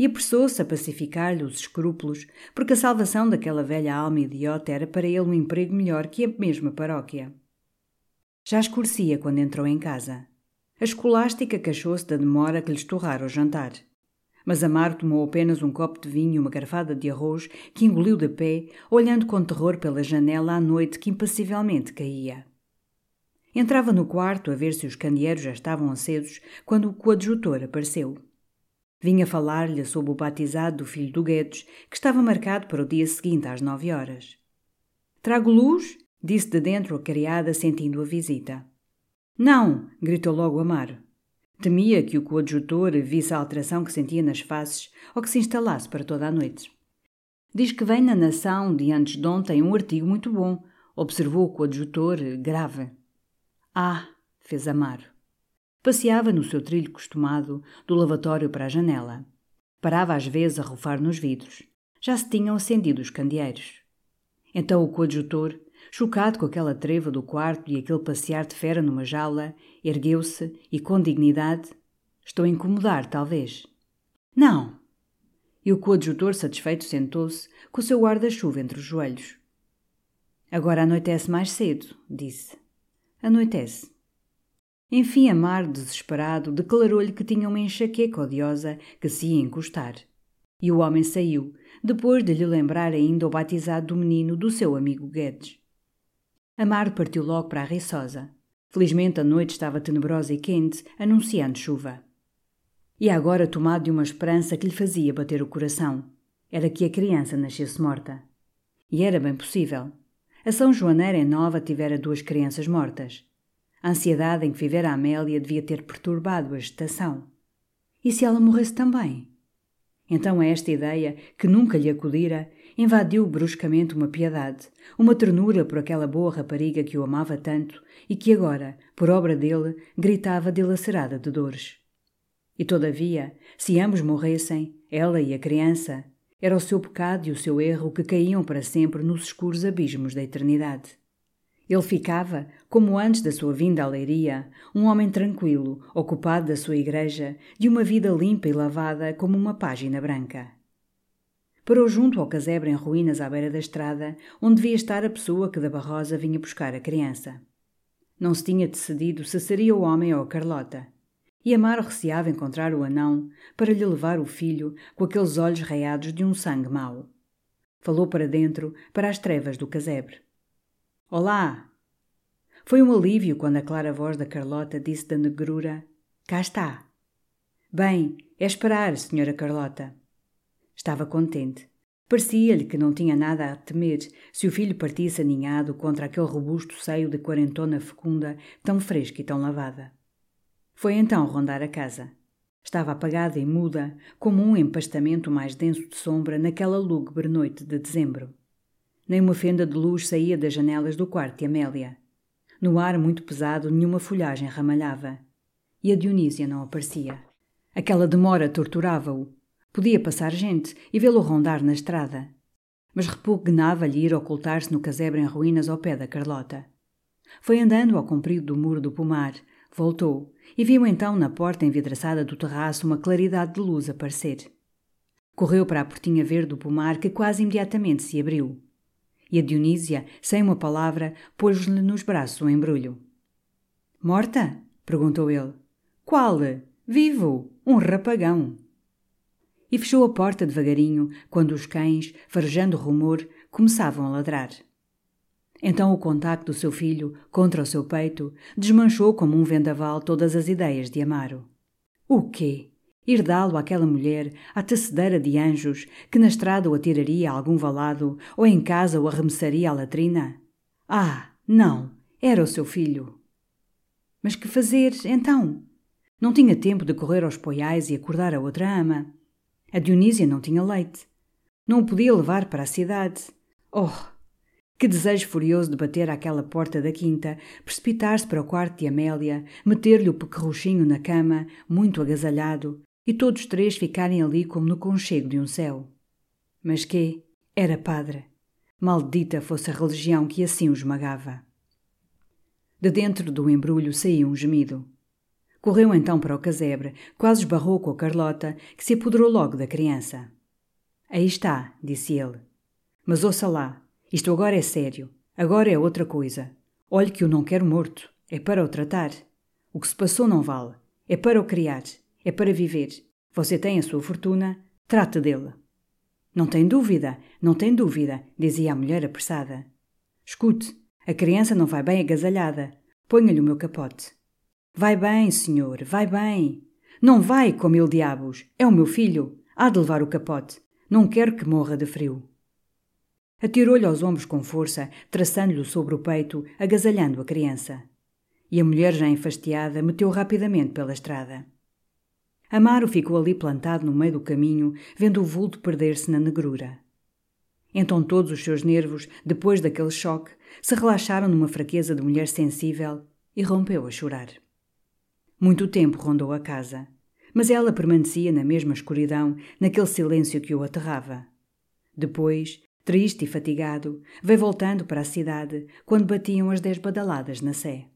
E apressou-se a pacificar-lhe os escrúpulos, porque a salvação daquela velha alma idiota era para ele um emprego melhor que a mesma paróquia. Já escurecia quando entrou em casa. A escolástica queixou-se da demora que lhe estorrara o jantar. Mas Amaro tomou apenas um copo de vinho e uma garfada de arroz que engoliu de pé, olhando com terror pela janela à noite que impassivelmente caía. Entrava no quarto a ver se os candeeiros já estavam acesos quando o coadjutor apareceu. Vinha falar-lhe sobre o batizado do filho do Guedes, que estava marcado para o dia seguinte às nove horas. Trago luz? Disse de dentro a criada, sentindo a visita. Não! gritou logo Amaro. Temia que o coadjutor visse a alteração que sentia nas faces ou que se instalasse para toda a noite. Diz que vem na Nação de antes de ontem um artigo muito bom, observou o coadjutor, grave. Ah! fez Amaro. Passeava no seu trilho costumado, do lavatório para a janela. Parava às vezes a rufar nos vidros. Já se tinham acendido os candeeiros. Então o coadjutor, Chocado com aquela treva do quarto e aquele passear de fera numa jaula, ergueu-se e, com dignidade, Estou a incomodar, talvez. Não! E o coadjutor, satisfeito, sentou-se, com o seu guarda-chuva entre os joelhos. Agora anoitece mais cedo, disse. Anoitece. Enfim, Amar, desesperado, declarou-lhe que tinha uma enxaqueca odiosa que se ia encostar. E o homem saiu, depois de lhe lembrar ainda o batizado do menino do seu amigo Guedes. Amaro partiu logo para a Riçosa. Felizmente a noite estava tenebrosa e quente, anunciando chuva. E agora tomado de uma esperança que lhe fazia bater o coração. Era que a criança nascesse morta. E era bem possível. A São Joaneira em Nova tivera duas crianças mortas. A ansiedade em que vivera Amélia devia ter perturbado a gestação. E se ela morresse também? Então esta ideia, que nunca lhe acudira, invadiu bruscamente uma piedade, uma ternura por aquela boa rapariga que o amava tanto e que agora, por obra dele, gritava dilacerada de dores. E todavia, se ambos morressem, ela e a criança, era o seu pecado e o seu erro que caíam para sempre nos escuros abismos da eternidade. Ele ficava, como antes da sua vinda à leiria, um homem tranquilo, ocupado da sua igreja, de uma vida limpa e lavada como uma página branca. Parou junto ao casebre em ruínas à beira da estrada, onde devia estar a pessoa que da Barrosa vinha buscar a criança. Não se tinha decidido se seria o homem ou a Carlota. E Amaro receava encontrar o anão para lhe levar o filho com aqueles olhos raiados de um sangue mau. Falou para dentro, para as trevas do casebre. Olá! Foi um alívio quando a clara voz da Carlota disse da negrura: Cá está. Bem, é esperar, senhora Carlota. Estava contente. Parecia-lhe que não tinha nada a temer se o filho partisse aninhado contra aquele robusto seio de quarentona fecunda, tão fresca e tão lavada. Foi então rondar a casa. Estava apagada e muda, como um empastamento mais denso de sombra naquela lúgubre noite de dezembro. Nem uma fenda de luz saía das janelas do quarto de Amélia. No ar muito pesado, nenhuma folhagem ramalhava. E a Dionísia não aparecia. Aquela demora torturava-o. Podia passar gente e vê-lo rondar na estrada. Mas repugnava-lhe ir ocultar-se no casebre em ruínas ao pé da Carlota. Foi andando ao comprido do muro do pomar, voltou e viu então na porta envidraçada do terraço uma claridade de luz aparecer. Correu para a portinha verde do pomar que quase imediatamente se abriu. E a Dionísia, sem uma palavra, pôs-lhe nos braços um embrulho. Morta? perguntou ele. Qual? Vivo! Um rapagão! E fechou a porta devagarinho quando os cães, farejando rumor, começavam a ladrar. Então o contacto do seu filho contra o seu peito desmanchou como um vendaval todas as ideias de Amaro. O quê? Ir dá-lo àquela mulher, à tecedeira de anjos, que na estrada o atiraria a algum valado ou em casa o arremessaria à latrina? Ah, não, era o seu filho. Mas que fazer, então? Não tinha tempo de correr aos poiais e acordar a outra ama. A Dionísia não tinha leite. Não o podia levar para a cidade. Oh, que desejo furioso de bater àquela porta da quinta, precipitar-se para o quarto de Amélia, meter-lhe o pequerruchinho na cama, muito agasalhado, e todos três ficarem ali como no conchego de um céu. Mas que? Era padre. Maldita fosse a religião que assim o esmagava. De dentro do embrulho saía um gemido. Correu então para o casebre, quase esbarrou com a Carlota, que se apoderou logo da criança. Aí está, disse ele. Mas ouça lá, isto agora é sério. Agora é outra coisa. Olhe que o não quero morto. É para o tratar. O que se passou não vale. É para o criar. É para viver. Você tem a sua fortuna. Trate dele. Não tem dúvida, não tem dúvida, dizia a mulher apressada. Escute, a criança não vai bem agasalhada. Ponha-lhe o meu capote. Vai bem, senhor, vai bem. Não vai, como ele diabos. É o meu filho. Há de levar o capote. Não quero que morra de frio. Atirou-lhe aos ombros com força, traçando-lhe sobre o peito, agasalhando a criança. E a mulher, já enfastiada, meteu rapidamente pela estrada. Amaro ficou ali plantado no meio do caminho, vendo o vulto perder-se na negrura. Então todos os seus nervos, depois daquele choque, se relaxaram numa fraqueza de mulher sensível e rompeu a chorar. Muito tempo rondou a casa, mas ela permanecia na mesma escuridão, naquele silêncio que o aterrava. Depois, Triste e fatigado, veio voltando para a cidade quando batiam as dez badaladas na sé.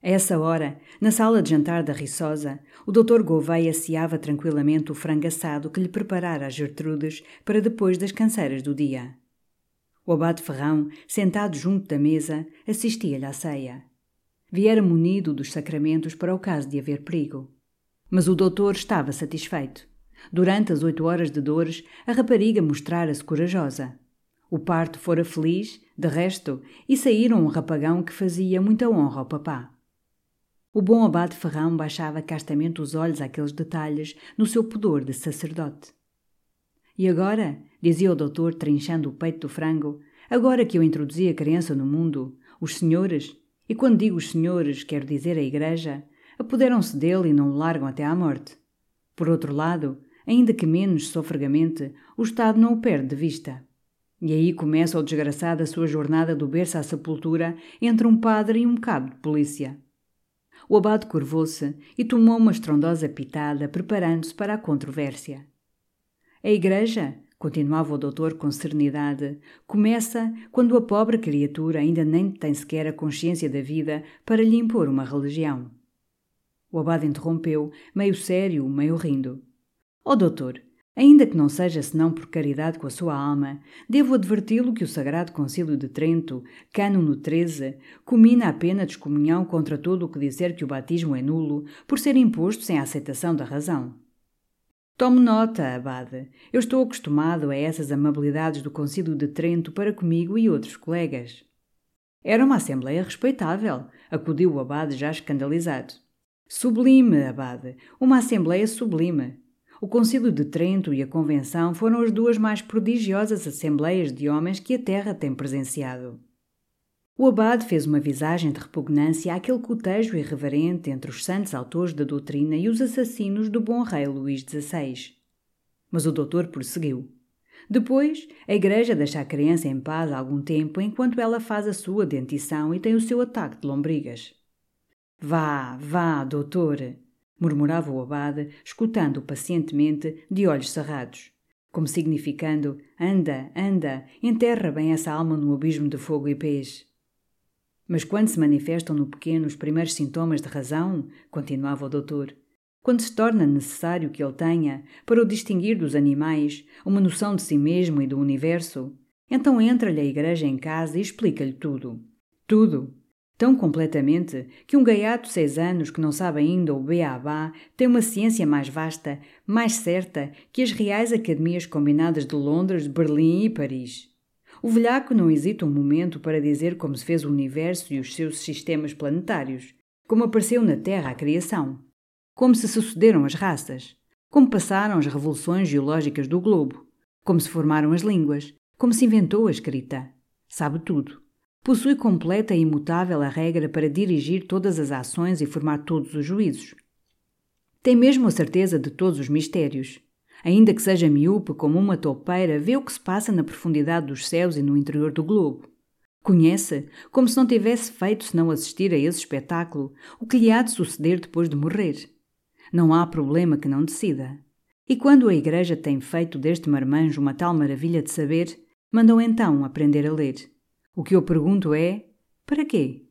A essa hora, na sala de jantar da Riçosa, o doutor Gouveia asseava tranquilamente o frango assado que lhe preparara a Gertrudes para depois das canseiras do dia. O abade Ferrão, sentado junto da mesa, assistia-lhe à ceia. Viera munido dos sacramentos para o caso de haver perigo. Mas o doutor estava satisfeito. Durante as oito horas de dores, a rapariga mostrara-se corajosa. O parto fora feliz, de resto, e saíram um rapagão que fazia muita honra ao papá. O bom abade Ferrão baixava castamente os olhos àqueles detalhes no seu pudor de sacerdote. E agora, dizia o doutor, trinchando o peito do frango, agora que eu introduzi a criança no mundo, os senhores, e quando digo os senhores, quero dizer a igreja, apoderam-se dele e não o largam até à morte. Por outro lado, ainda que menos sofregamente, o Estado não o perde de vista. E aí começa o desgraçado a sua jornada do berço à sepultura entre um padre e um cabo de polícia. O abade curvou-se e tomou uma estrondosa pitada, preparando-se para a controvérsia. A igreja, continuava o doutor com serenidade, começa quando a pobre criatura ainda nem tem sequer a consciência da vida para lhe impor uma religião. O abade interrompeu, meio sério, meio rindo. Ó oh, doutor, ainda que não seja senão por caridade com a sua alma, devo adverti-lo que o Sagrado Concílio de Trento, Cânono 13, comina a pena de excomunhão contra todo o que disser que o batismo é nulo, por ser imposto sem a aceitação da razão. Tome nota, abade. Eu estou acostumado a essas amabilidades do Concílio de Trento para comigo e outros colegas. Era uma assembleia respeitável, acudiu o abade já escandalizado. Sublime, abade, uma assembleia sublime. O Concílio de Trento e a Convenção foram as duas mais prodigiosas assembleias de homens que a Terra tem presenciado. O abade fez uma visagem de repugnância àquele cotejo irreverente entre os santos autores da doutrina e os assassinos do bom rei Luís XVI. Mas o doutor prosseguiu. Depois, a igreja deixa a criança em paz algum tempo enquanto ela faz a sua dentição e tem o seu ataque de lombrigas. Vá, vá, doutor, murmurava o abade, escutando-o pacientemente, de olhos cerrados, como significando: anda, anda, enterra bem essa alma no abismo de fogo e peixe. Mas quando se manifestam no pequeno os primeiros sintomas de razão, continuava o doutor, quando se torna necessário que ele tenha, para o distinguir dos animais, uma noção de si mesmo e do universo, então entra-lhe a igreja em casa e explica-lhe tudo. Tudo. Tão completamente que um gaiato de seis anos que não sabe ainda o beabá tem uma ciência mais vasta, mais certa, que as reais academias combinadas de Londres, Berlim e Paris. O velhaco não hesita um momento para dizer como se fez o universo e os seus sistemas planetários, como apareceu na Terra a criação como se sucederam as raças, como passaram as revoluções geológicas do globo, como se formaram as línguas, como se inventou a escrita. Sabe tudo. Possui completa e imutável a regra para dirigir todas as ações e formar todos os juízos. Tem mesmo a certeza de todos os mistérios. Ainda que seja miúpe como uma toupeira, vê o que se passa na profundidade dos céus e no interior do globo. Conhece, como se não tivesse feito senão assistir a esse espetáculo, o que lhe há de suceder depois de morrer. Não há problema que não decida. E quando a Igreja tem feito deste marmanjo uma tal maravilha de saber, mandam então aprender a ler. O que eu pergunto é: para quê?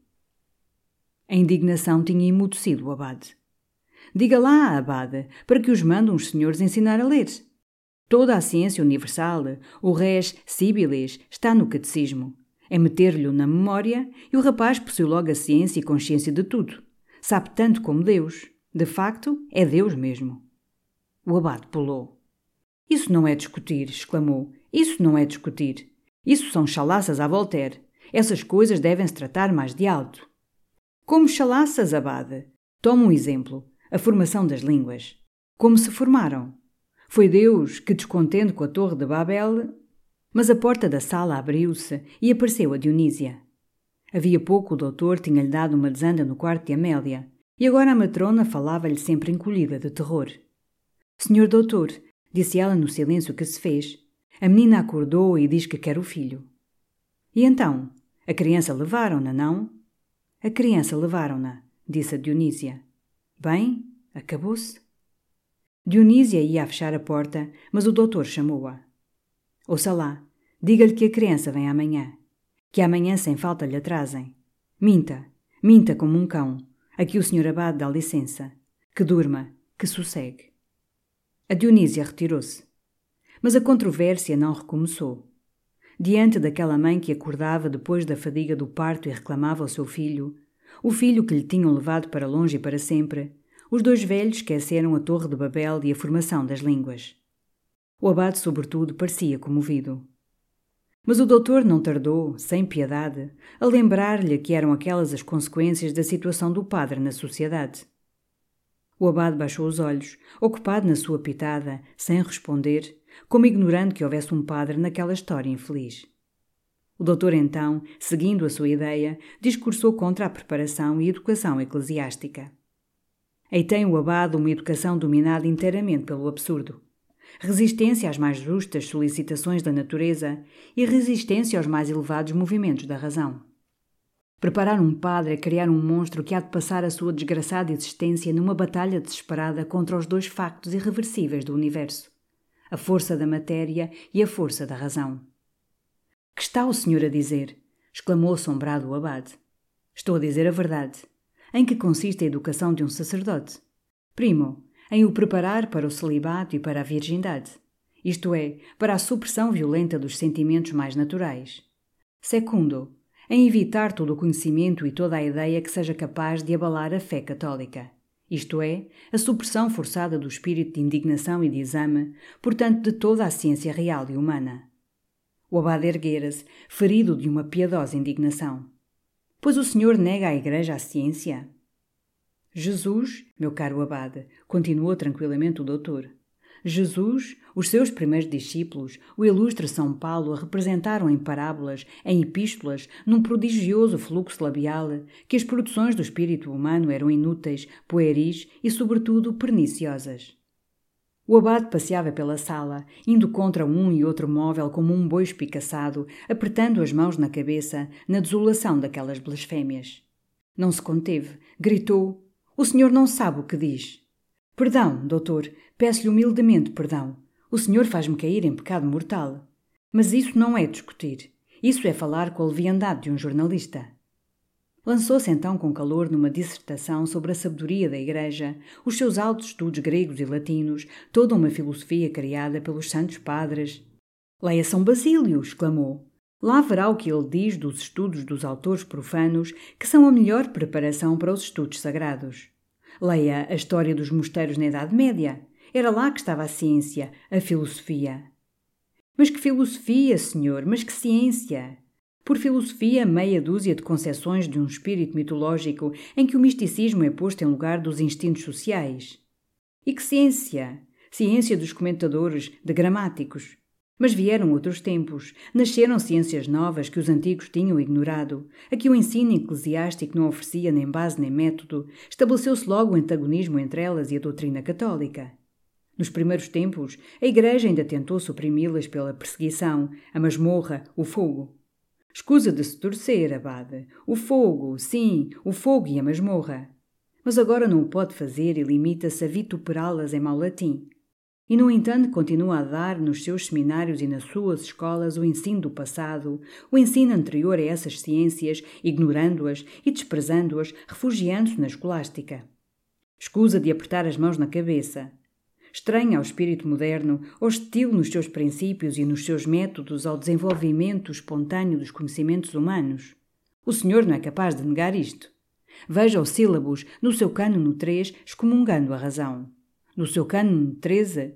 A indignação tinha emudecido o abade. Diga lá, abade, para que os mandam os senhores ensinar a ler. Toda a ciência universal, o res sibilis, está no catecismo. É meter-lhe na memória e o rapaz possui logo a ciência e consciência de tudo. Sabe tanto como Deus. De facto, é Deus mesmo. O abade pulou. Isso não é discutir, exclamou. Isso não é discutir. Isso são chalaças à Voltaire. Essas coisas devem-se tratar mais de alto. Como chalaças, abade? Toma um exemplo. A formação das línguas. Como se formaram? Foi Deus que, descontente com a Torre de Babel. Mas a porta da sala abriu-se e apareceu a Dionísia. Havia pouco o doutor tinha-lhe dado uma desanda no quarto de Amélia. E agora a matrona falava-lhe sempre encolhida de terror. Senhor doutor, disse ela no silêncio que se fez, a menina acordou e diz que quer o filho. E então? A criança levaram-na, não? A criança levaram-na, disse a Dionísia. Bem, acabou-se. Dionísia ia a fechar a porta, mas o doutor chamou-a. Ouça lá, diga-lhe que a criança vem amanhã. Que amanhã sem falta lhe atrasem. Minta, minta como um cão, Aqui o senhor abade dá licença. Que durma, que sossegue. A Dionísia retirou-se. Mas a controvérsia não recomeçou. Diante daquela mãe que acordava depois da fadiga do parto e reclamava o seu filho, o filho que lhe tinham levado para longe e para sempre, os dois velhos esqueceram a Torre de Babel e a formação das línguas. O abade, sobretudo, parecia comovido. Mas o doutor não tardou, sem piedade, a lembrar-lhe que eram aquelas as consequências da situação do padre na sociedade. O abade baixou os olhos, ocupado na sua pitada, sem responder, como ignorando que houvesse um padre naquela história infeliz. O doutor, então, seguindo a sua ideia, discursou contra a preparação e educação eclesiástica. Aí tem o abade uma educação dominada inteiramente pelo absurdo resistência às mais justas solicitações da natureza e resistência aos mais elevados movimentos da razão. Preparar um padre é criar um monstro que há de passar a sua desgraçada existência numa batalha desesperada contra os dois factos irreversíveis do universo: a força da matéria e a força da razão. Que está o senhor a dizer? exclamou assombrado o abade. Estou a dizer a verdade. Em que consiste a educação de um sacerdote? Primo, em o preparar para o celibato e para a virgindade, isto é, para a supressão violenta dos sentimentos mais naturais. Segundo, em evitar todo o conhecimento e toda a ideia que seja capaz de abalar a fé católica, isto é, a supressão forçada do espírito de indignação e de exame, portanto de toda a ciência real e humana. O abade erguera-se, ferido de uma piedosa indignação. Pois o senhor nega à Igreja a ciência? Jesus, meu caro abade, continuou tranquilamente o doutor. Jesus, os seus primeiros discípulos, o ilustre São Paulo representaram em parábolas, em epístolas, num prodigioso fluxo labial, que as produções do espírito humano eram inúteis, pueris e, sobretudo, perniciosas. O abade passeava pela sala, indo contra um e outro móvel como um boi espicaçado, apertando as mãos na cabeça, na desolação daquelas blasfémias. Não se conteve, gritou, o senhor não sabe o que diz. Perdão, doutor, peço-lhe humildemente perdão. O senhor faz-me cair em pecado mortal. Mas isso não é discutir. Isso é falar com a leviandade de um jornalista. Lançou-se então com calor numa dissertação sobre a sabedoria da Igreja, os seus altos estudos gregos e latinos, toda uma filosofia criada pelos santos padres. Leia São Basílio! exclamou. Lá verá o que ele diz dos estudos dos autores profanos, que são a melhor preparação para os estudos sagrados. Leia a história dos mosteiros na Idade Média. Era lá que estava a ciência, a filosofia. Mas que filosofia, senhor, mas que ciência! Por filosofia, meia dúzia de concepções de um espírito mitológico em que o misticismo é posto em lugar dos instintos sociais. E que ciência? Ciência dos comentadores, de gramáticos. Mas vieram outros tempos, nasceram ciências novas que os antigos tinham ignorado, a que o ensino eclesiástico não oferecia nem base nem método, estabeleceu-se logo o antagonismo entre elas e a doutrina católica. Nos primeiros tempos, a Igreja ainda tentou suprimi-las pela perseguição, a masmorra, o fogo. Escusa de se torcer, abade. O fogo, sim, o fogo e a masmorra. Mas agora não o pode fazer e limita-se a vituperá-las em mau latim. E, no entanto, continua a dar nos seus seminários e nas suas escolas o ensino do passado, o ensino anterior a essas ciências, ignorando-as e desprezando-as, refugiando-se na escolástica. Escusa de apertar as mãos na cabeça estranha ao espírito moderno, hostil nos seus princípios e nos seus métodos ao desenvolvimento espontâneo dos conhecimentos humanos. O senhor não é capaz de negar isto. Veja os sílabos no seu cânone 3 excomungando a razão. No seu cânone 13,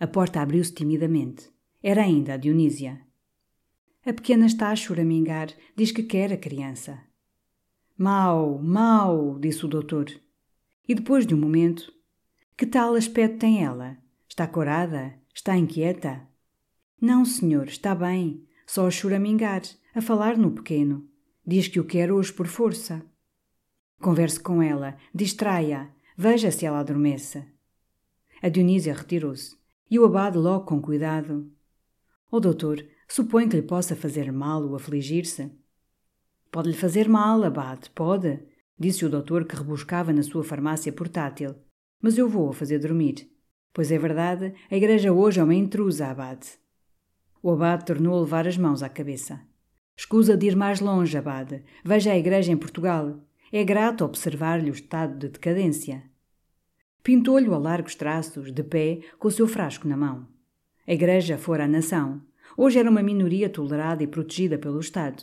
a porta abriu-se timidamente. Era ainda a Dionísia. A pequena está a choramingar, diz que quer a criança. Mau, mau, disse o doutor. E depois de um momento, que tal aspecto tem ela? Está corada? Está inquieta? Não, senhor, está bem. Só a choramingar, a falar no pequeno. Diz que o quer hoje por força. Converse com ela, distraia, veja se ela adormece. A Dionísia retirou-se e o abade logo com cuidado. O doutor supõe que lhe possa fazer mal o afligir-se. Pode-lhe fazer mal, abade, pode, disse o doutor que rebuscava na sua farmácia portátil mas eu vou a fazer dormir. Pois é verdade, a igreja hoje é uma intrusa, abade. O abade tornou a levar as mãos à cabeça. Escusa de ir mais longe, abade. Veja a igreja em Portugal. É grato observar-lhe o estado de decadência. Pintou-lhe a largos traços, de pé, com o seu frasco na mão. A igreja fora a nação. Hoje era uma minoria tolerada e protegida pelo Estado.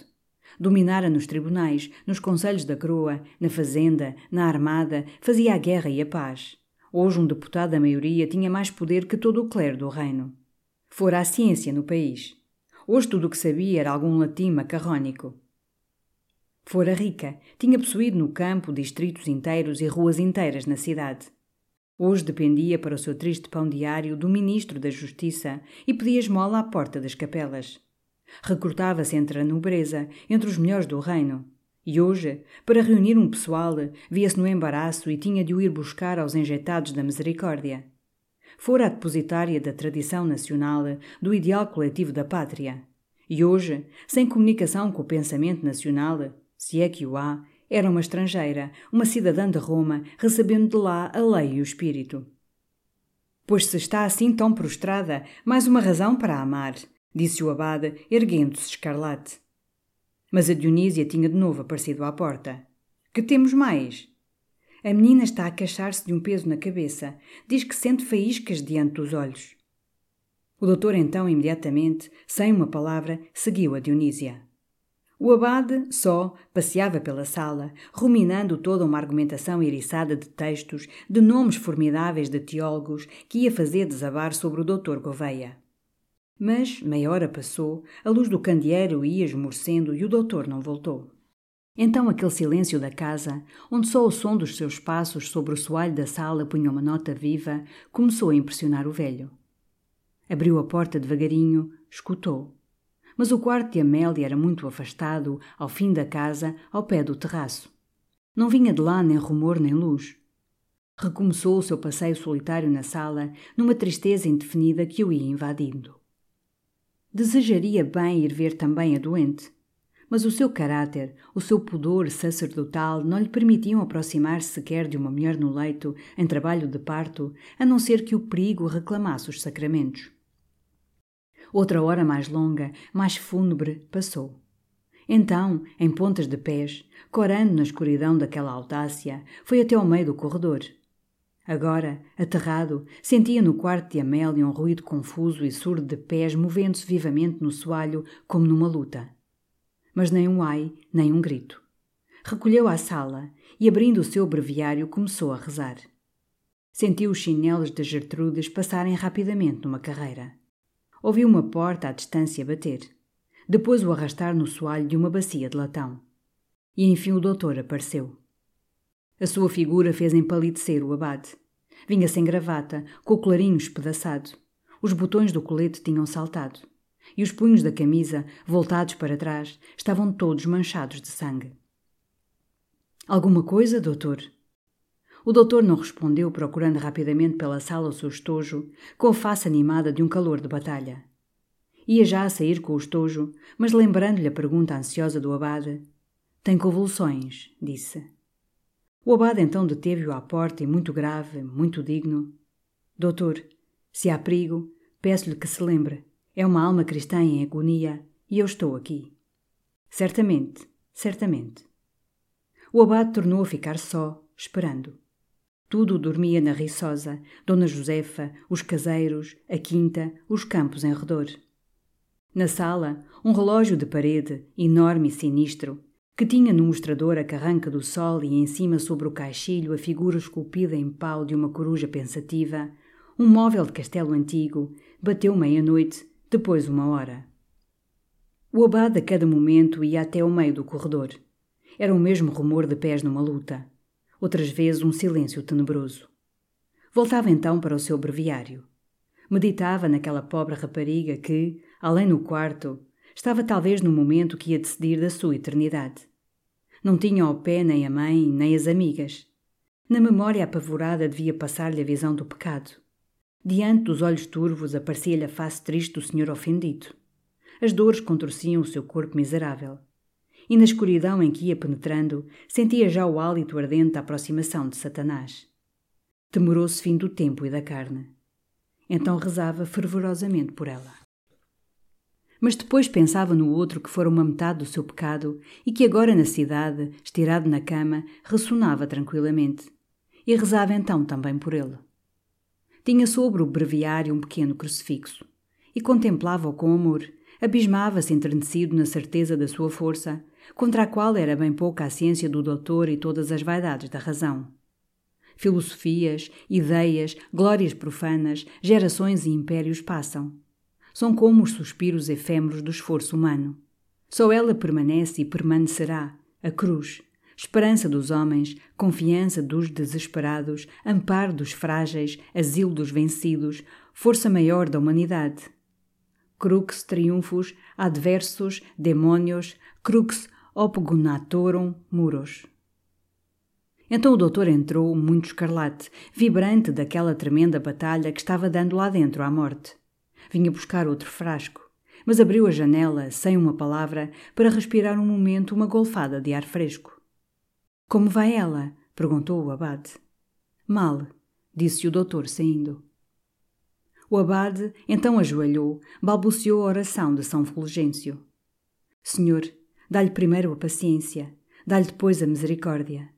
Dominara nos tribunais, nos conselhos da coroa, na fazenda, na armada, fazia a guerra e a paz. Hoje um deputado da maioria tinha mais poder que todo o clero do reino. Fora a ciência no país. Hoje tudo o que sabia era algum latim macarrónico. Fora rica, tinha possuído no campo distritos inteiros e ruas inteiras na cidade. Hoje dependia para o seu triste pão diário do ministro da Justiça e pedia esmola à porta das capelas. Recrutava-se entre a nobreza, entre os melhores do reino, e hoje, para reunir um pessoal, via-se no embaraço e tinha de o ir buscar aos enjeitados da misericórdia. Fora a depositária da tradição nacional, do ideal coletivo da pátria. E hoje, sem comunicação com o pensamento nacional, se é que o há, era uma estrangeira, uma cidadã de Roma, recebendo de lá a lei e o espírito. Pois se está assim tão prostrada, mais uma razão para a amar, disse o abade, erguendo-se escarlate. Mas a Dionísia tinha de novo aparecido à porta. Que temos mais? A menina está a queixar-se de um peso na cabeça. Diz que sente faíscas diante dos olhos. O doutor, então, imediatamente, sem uma palavra, seguiu a Dionísia. O abade, só, passeava pela sala, ruminando toda uma argumentação eriçada de textos, de nomes formidáveis de teólogos, que ia fazer desabar sobre o doutor Gouveia. Mas meia hora passou, a luz do candeeiro ia esmorecendo e o doutor não voltou. Então aquele silêncio da casa, onde só o som dos seus passos sobre o soalho da sala punha uma nota viva, começou a impressionar o velho. Abriu a porta devagarinho, escutou. Mas o quarto de Amélia era muito afastado, ao fim da casa, ao pé do terraço. Não vinha de lá nem rumor nem luz. Recomeçou o seu passeio solitário na sala, numa tristeza indefinida que o ia invadindo. Desejaria bem ir ver também a doente, mas o seu caráter, o seu pudor sacerdotal não lhe permitiam aproximar-se sequer de uma mulher no leito, em trabalho de parto, a não ser que o perigo reclamasse os sacramentos. Outra hora mais longa, mais fúnebre, passou. Então, em pontas de pés, corando na escuridão daquela audácia, foi até ao meio do corredor. Agora, aterrado, sentia no quarto de Amélia um ruído confuso e surdo de pés movendo-se vivamente no soalho, como numa luta. Mas nem um ai, nem um grito. Recolheu à sala e, abrindo o seu breviário, começou a rezar. Sentiu os chinelos de Gertrudes passarem rapidamente numa carreira. Ouviu uma porta à distância bater. Depois o arrastar no soalho de uma bacia de latão. E enfim o doutor apareceu. A sua figura fez empalidecer o abade. Vinha sem gravata, com o colarinho espedaçado. Os botões do colete tinham saltado. E os punhos da camisa, voltados para trás, estavam todos manchados de sangue. Alguma coisa, doutor? O doutor não respondeu, procurando rapidamente pela sala o seu estojo, com a face animada de um calor de batalha. Ia já a sair com o estojo, mas lembrando-lhe a pergunta ansiosa do abade, tem convulsões, disse. O abade então deteve-o à porta e, muito grave, muito digno: Doutor, se há perigo, peço-lhe que se lembre. É uma alma cristã em agonia e eu estou aqui. Certamente, certamente. O abade tornou a ficar só, esperando. Tudo dormia na Riçosa, Dona Josefa, os caseiros, a quinta, os campos em redor. Na sala, um relógio de parede, enorme e sinistro, que tinha no mostrador a carranca do sol e em cima sobre o caixilho a figura esculpida em pau de uma coruja pensativa, um móvel de castelo antigo, bateu meia-noite, depois uma hora. O abade a cada momento ia até ao meio do corredor. Era o mesmo rumor de pés numa luta. Outras vezes um silêncio tenebroso. Voltava então para o seu breviário. Meditava naquela pobre rapariga que, além no quarto, estava talvez no momento que ia decidir da sua eternidade. Não tinha ao pé nem a mãe, nem as amigas. Na memória apavorada devia passar-lhe a visão do pecado. Diante dos olhos turvos aparecia-lhe a face triste do senhor ofendido. As dores contorciam o seu corpo miserável. E na escuridão em que ia penetrando, sentia já o hálito ardente da aproximação de Satanás. Temorou-se fim do tempo e da carne. Então rezava fervorosamente por ela mas depois pensava no outro que fora uma metade do seu pecado e que agora na cidade, estirado na cama, ressonava tranquilamente. E rezava então também por ele. Tinha sobre o breviário um pequeno crucifixo e contemplava-o com amor, abismava-se enternecido na certeza da sua força, contra a qual era bem pouca a ciência do doutor e todas as vaidades da razão. Filosofias, ideias, glórias profanas, gerações e impérios passam são como os suspiros efêmeros do esforço humano. Só ela permanece e permanecerá, a cruz, esperança dos homens, confiança dos desesperados, amparo dos frágeis, asilo dos vencidos, força maior da humanidade. Crux triunfos adversos demônios, crux opgonatorum muros. Então o doutor entrou, muito escarlate, vibrante daquela tremenda batalha que estava dando lá dentro à morte. Vinha buscar outro frasco, mas abriu a janela, sem uma palavra, para respirar um momento uma golfada de ar fresco. Como vai ela? perguntou o abade. Mal, disse o doutor saindo. O abade então ajoelhou, balbuciou a oração de São Fulgêncio. Senhor, dá-lhe primeiro a paciência, dá-lhe depois a misericórdia.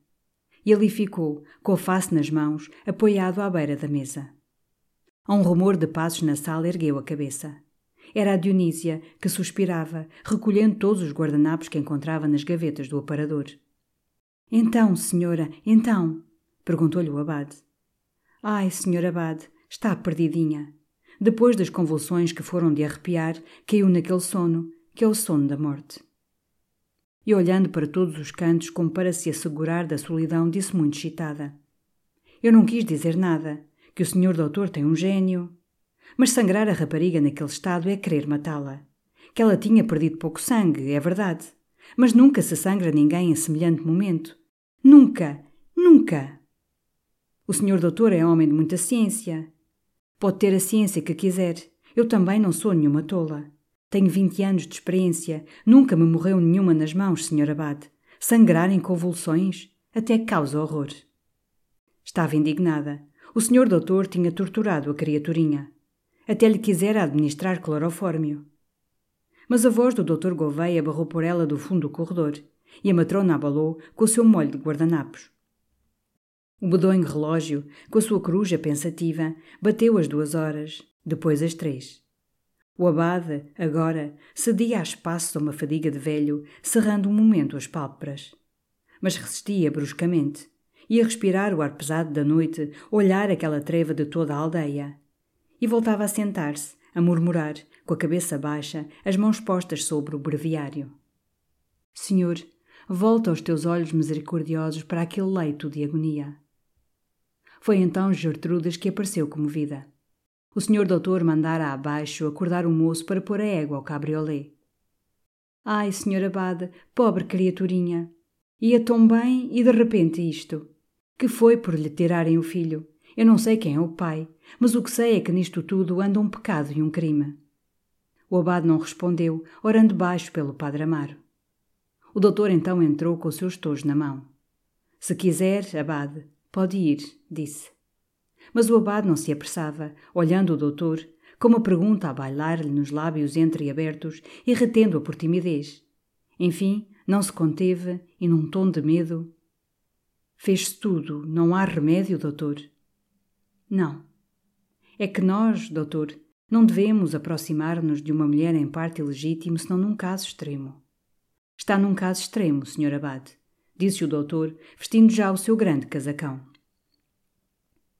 E ali ficou, com a face nas mãos, apoiado à beira da mesa. A um rumor de passos na sala ergueu a cabeça. Era a Dionísia, que suspirava, recolhendo todos os guardanapos que encontrava nas gavetas do aparador. Então, senhora, então? perguntou-lhe o abade. Ai, senhor abade, está perdidinha. Depois das convulsões que foram de arrepiar, caiu naquele sono, que é o sono da morte. E olhando para todos os cantos como para se assegurar da solidão, disse muito excitada. Eu não quis dizer nada que o senhor doutor tem um gênio. Mas sangrar a rapariga naquele estado é querer matá-la. Que ela tinha perdido pouco sangue, é verdade. Mas nunca se sangra ninguém em semelhante momento. Nunca, nunca. O senhor doutor é homem de muita ciência. Pode ter a ciência que quiser. Eu também não sou nenhuma tola. Tenho vinte anos de experiência. Nunca me morreu nenhuma nas mãos, senhor abade. Sangrar em convulsões até causa horror. Estava indignada. O senhor doutor tinha torturado a criaturinha. Até lhe quisera administrar clorofórmio. mas a voz do Dr. Gouveia barrou por ela do fundo do corredor e a matrona abalou com o seu molho de guardanapos. O bedonho relógio, com a sua coruja pensativa, bateu as duas horas, depois as três. O abade, agora, cedia a espaço a uma fadiga de velho, cerrando um momento as pálpebras. Mas resistia bruscamente. Ia respirar o ar pesado da noite, olhar aquela treva de toda a aldeia. E voltava a sentar-se, a murmurar, com a cabeça baixa, as mãos postas sobre o breviário. Senhor, volta os teus olhos misericordiosos para aquele leito de agonia. Foi então Gertrudes que apareceu comovida. O senhor doutor mandara abaixo acordar o moço para pôr a égua ao cabriolé. Ai, senhor abade, pobre criaturinha! Ia tão bem e de repente isto. Que foi por lhe tirarem o filho? Eu não sei quem é o pai, mas o que sei é que nisto tudo anda um pecado e um crime. O abade não respondeu, orando baixo pelo padre Amaro. O doutor então entrou com os seus tojos na mão. Se quiser, abade, Pode ir, disse. Mas o abade não se apressava, olhando o doutor, com uma pergunta a bailar-lhe nos lábios entreabertos e retendo-a por timidez. Enfim, não se conteve e, num tom de medo, Fez-se tudo, não há remédio, doutor? Não. É que nós, doutor, não devemos aproximar-nos de uma mulher em parte ilegítimo senão num caso extremo. Está num caso extremo, senhor Abade disse o doutor, vestindo já o seu grande casacão.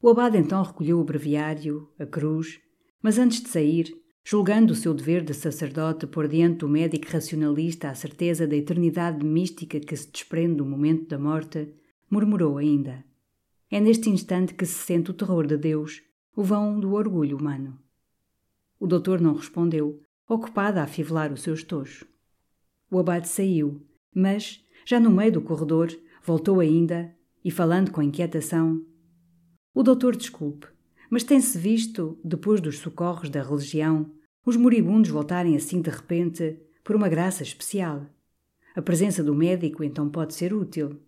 O abade então recolheu o breviário, a cruz, mas antes de sair, julgando o seu dever de sacerdote por diante do médico racionalista a certeza da eternidade mística que se desprende do momento da morte, murmurou ainda: É neste instante que se sente o terror de Deus, o vão do orgulho humano. O doutor não respondeu, ocupado a afivelar o seu estojo. O abade saiu, mas, já no meio do corredor, voltou ainda e, falando com inquietação: O doutor desculpe, mas tem-se visto, depois dos socorros da religião, os moribundos voltarem assim de repente por uma graça especial. A presença do médico então pode ser útil.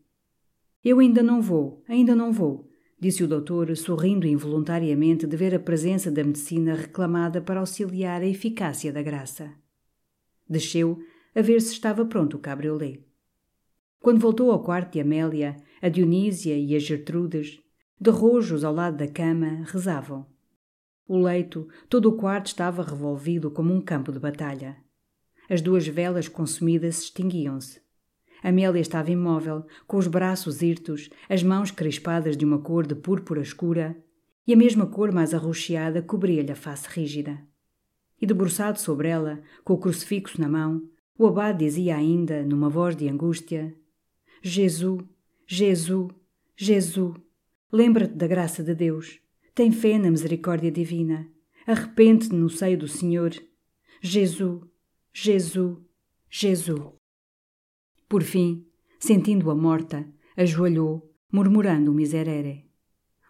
Eu ainda não vou, ainda não vou, disse o doutor, sorrindo involuntariamente de ver a presença da medicina reclamada para auxiliar a eficácia da graça. Desceu a ver se estava pronto o cabriolé. Quando voltou ao quarto de Amélia, a Dionísia e a Gertrudes, de rojos ao lado da cama, rezavam. O leito, todo o quarto estava revolvido como um campo de batalha. As duas velas consumidas extinguiam-se. Amélia estava imóvel, com os braços hirtos, as mãos crispadas de uma cor de púrpura escura, e a mesma cor mais arroxeada cobria-lhe a face rígida. E debruçado sobre ela, com o crucifixo na mão, o abade dizia ainda, numa voz de angústia: Jesus, Jesus, Jesus, lembra-te da graça de Deus. Tem fé na misericórdia divina. Arrepende-te no seio do Senhor. Jesus, Jesus, Jesus. Por fim, sentindo-a morta, ajoelhou, murmurando um miserere.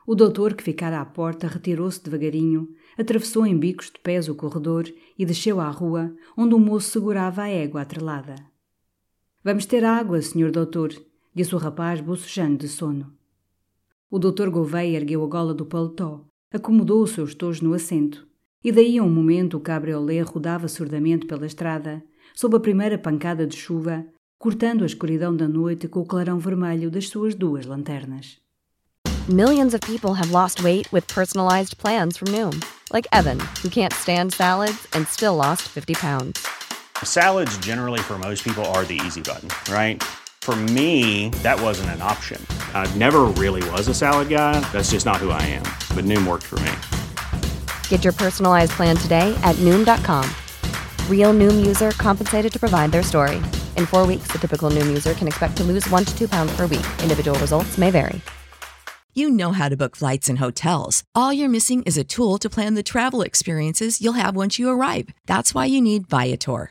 O doutor, que ficara à porta, retirou-se devagarinho, atravessou em bicos de pés o corredor e desceu à rua, onde o moço segurava a égua atrelada. Vamos ter água, senhor doutor, disse o rapaz, bocejando de sono. O doutor Gouveia ergueu a gola do paletó, acomodou os seus tojos no assento, e daí a um momento o cabriolé rodava surdamente pela estrada, sob a primeira pancada de chuva, cortando a escuridão da noite com o clarão vermelho das suas duas lanternas. Millions of people have lost weight with personalized plans from Noom, like Evan, who can't stand salads and still lost 50 pounds. Salads, generally, for most people, are the easy button, right? For me, that wasn't an option. I never really was a salad guy. That's just not who I am. But Noom worked for me. Get your personalized plan today at Noom.com. Real Noom user compensated to provide their story. In four weeks, the typical Noom user can expect to lose one to two pounds per week. Individual results may vary. You know how to book flights and hotels. All you're missing is a tool to plan the travel experiences you'll have once you arrive. That's why you need Viator.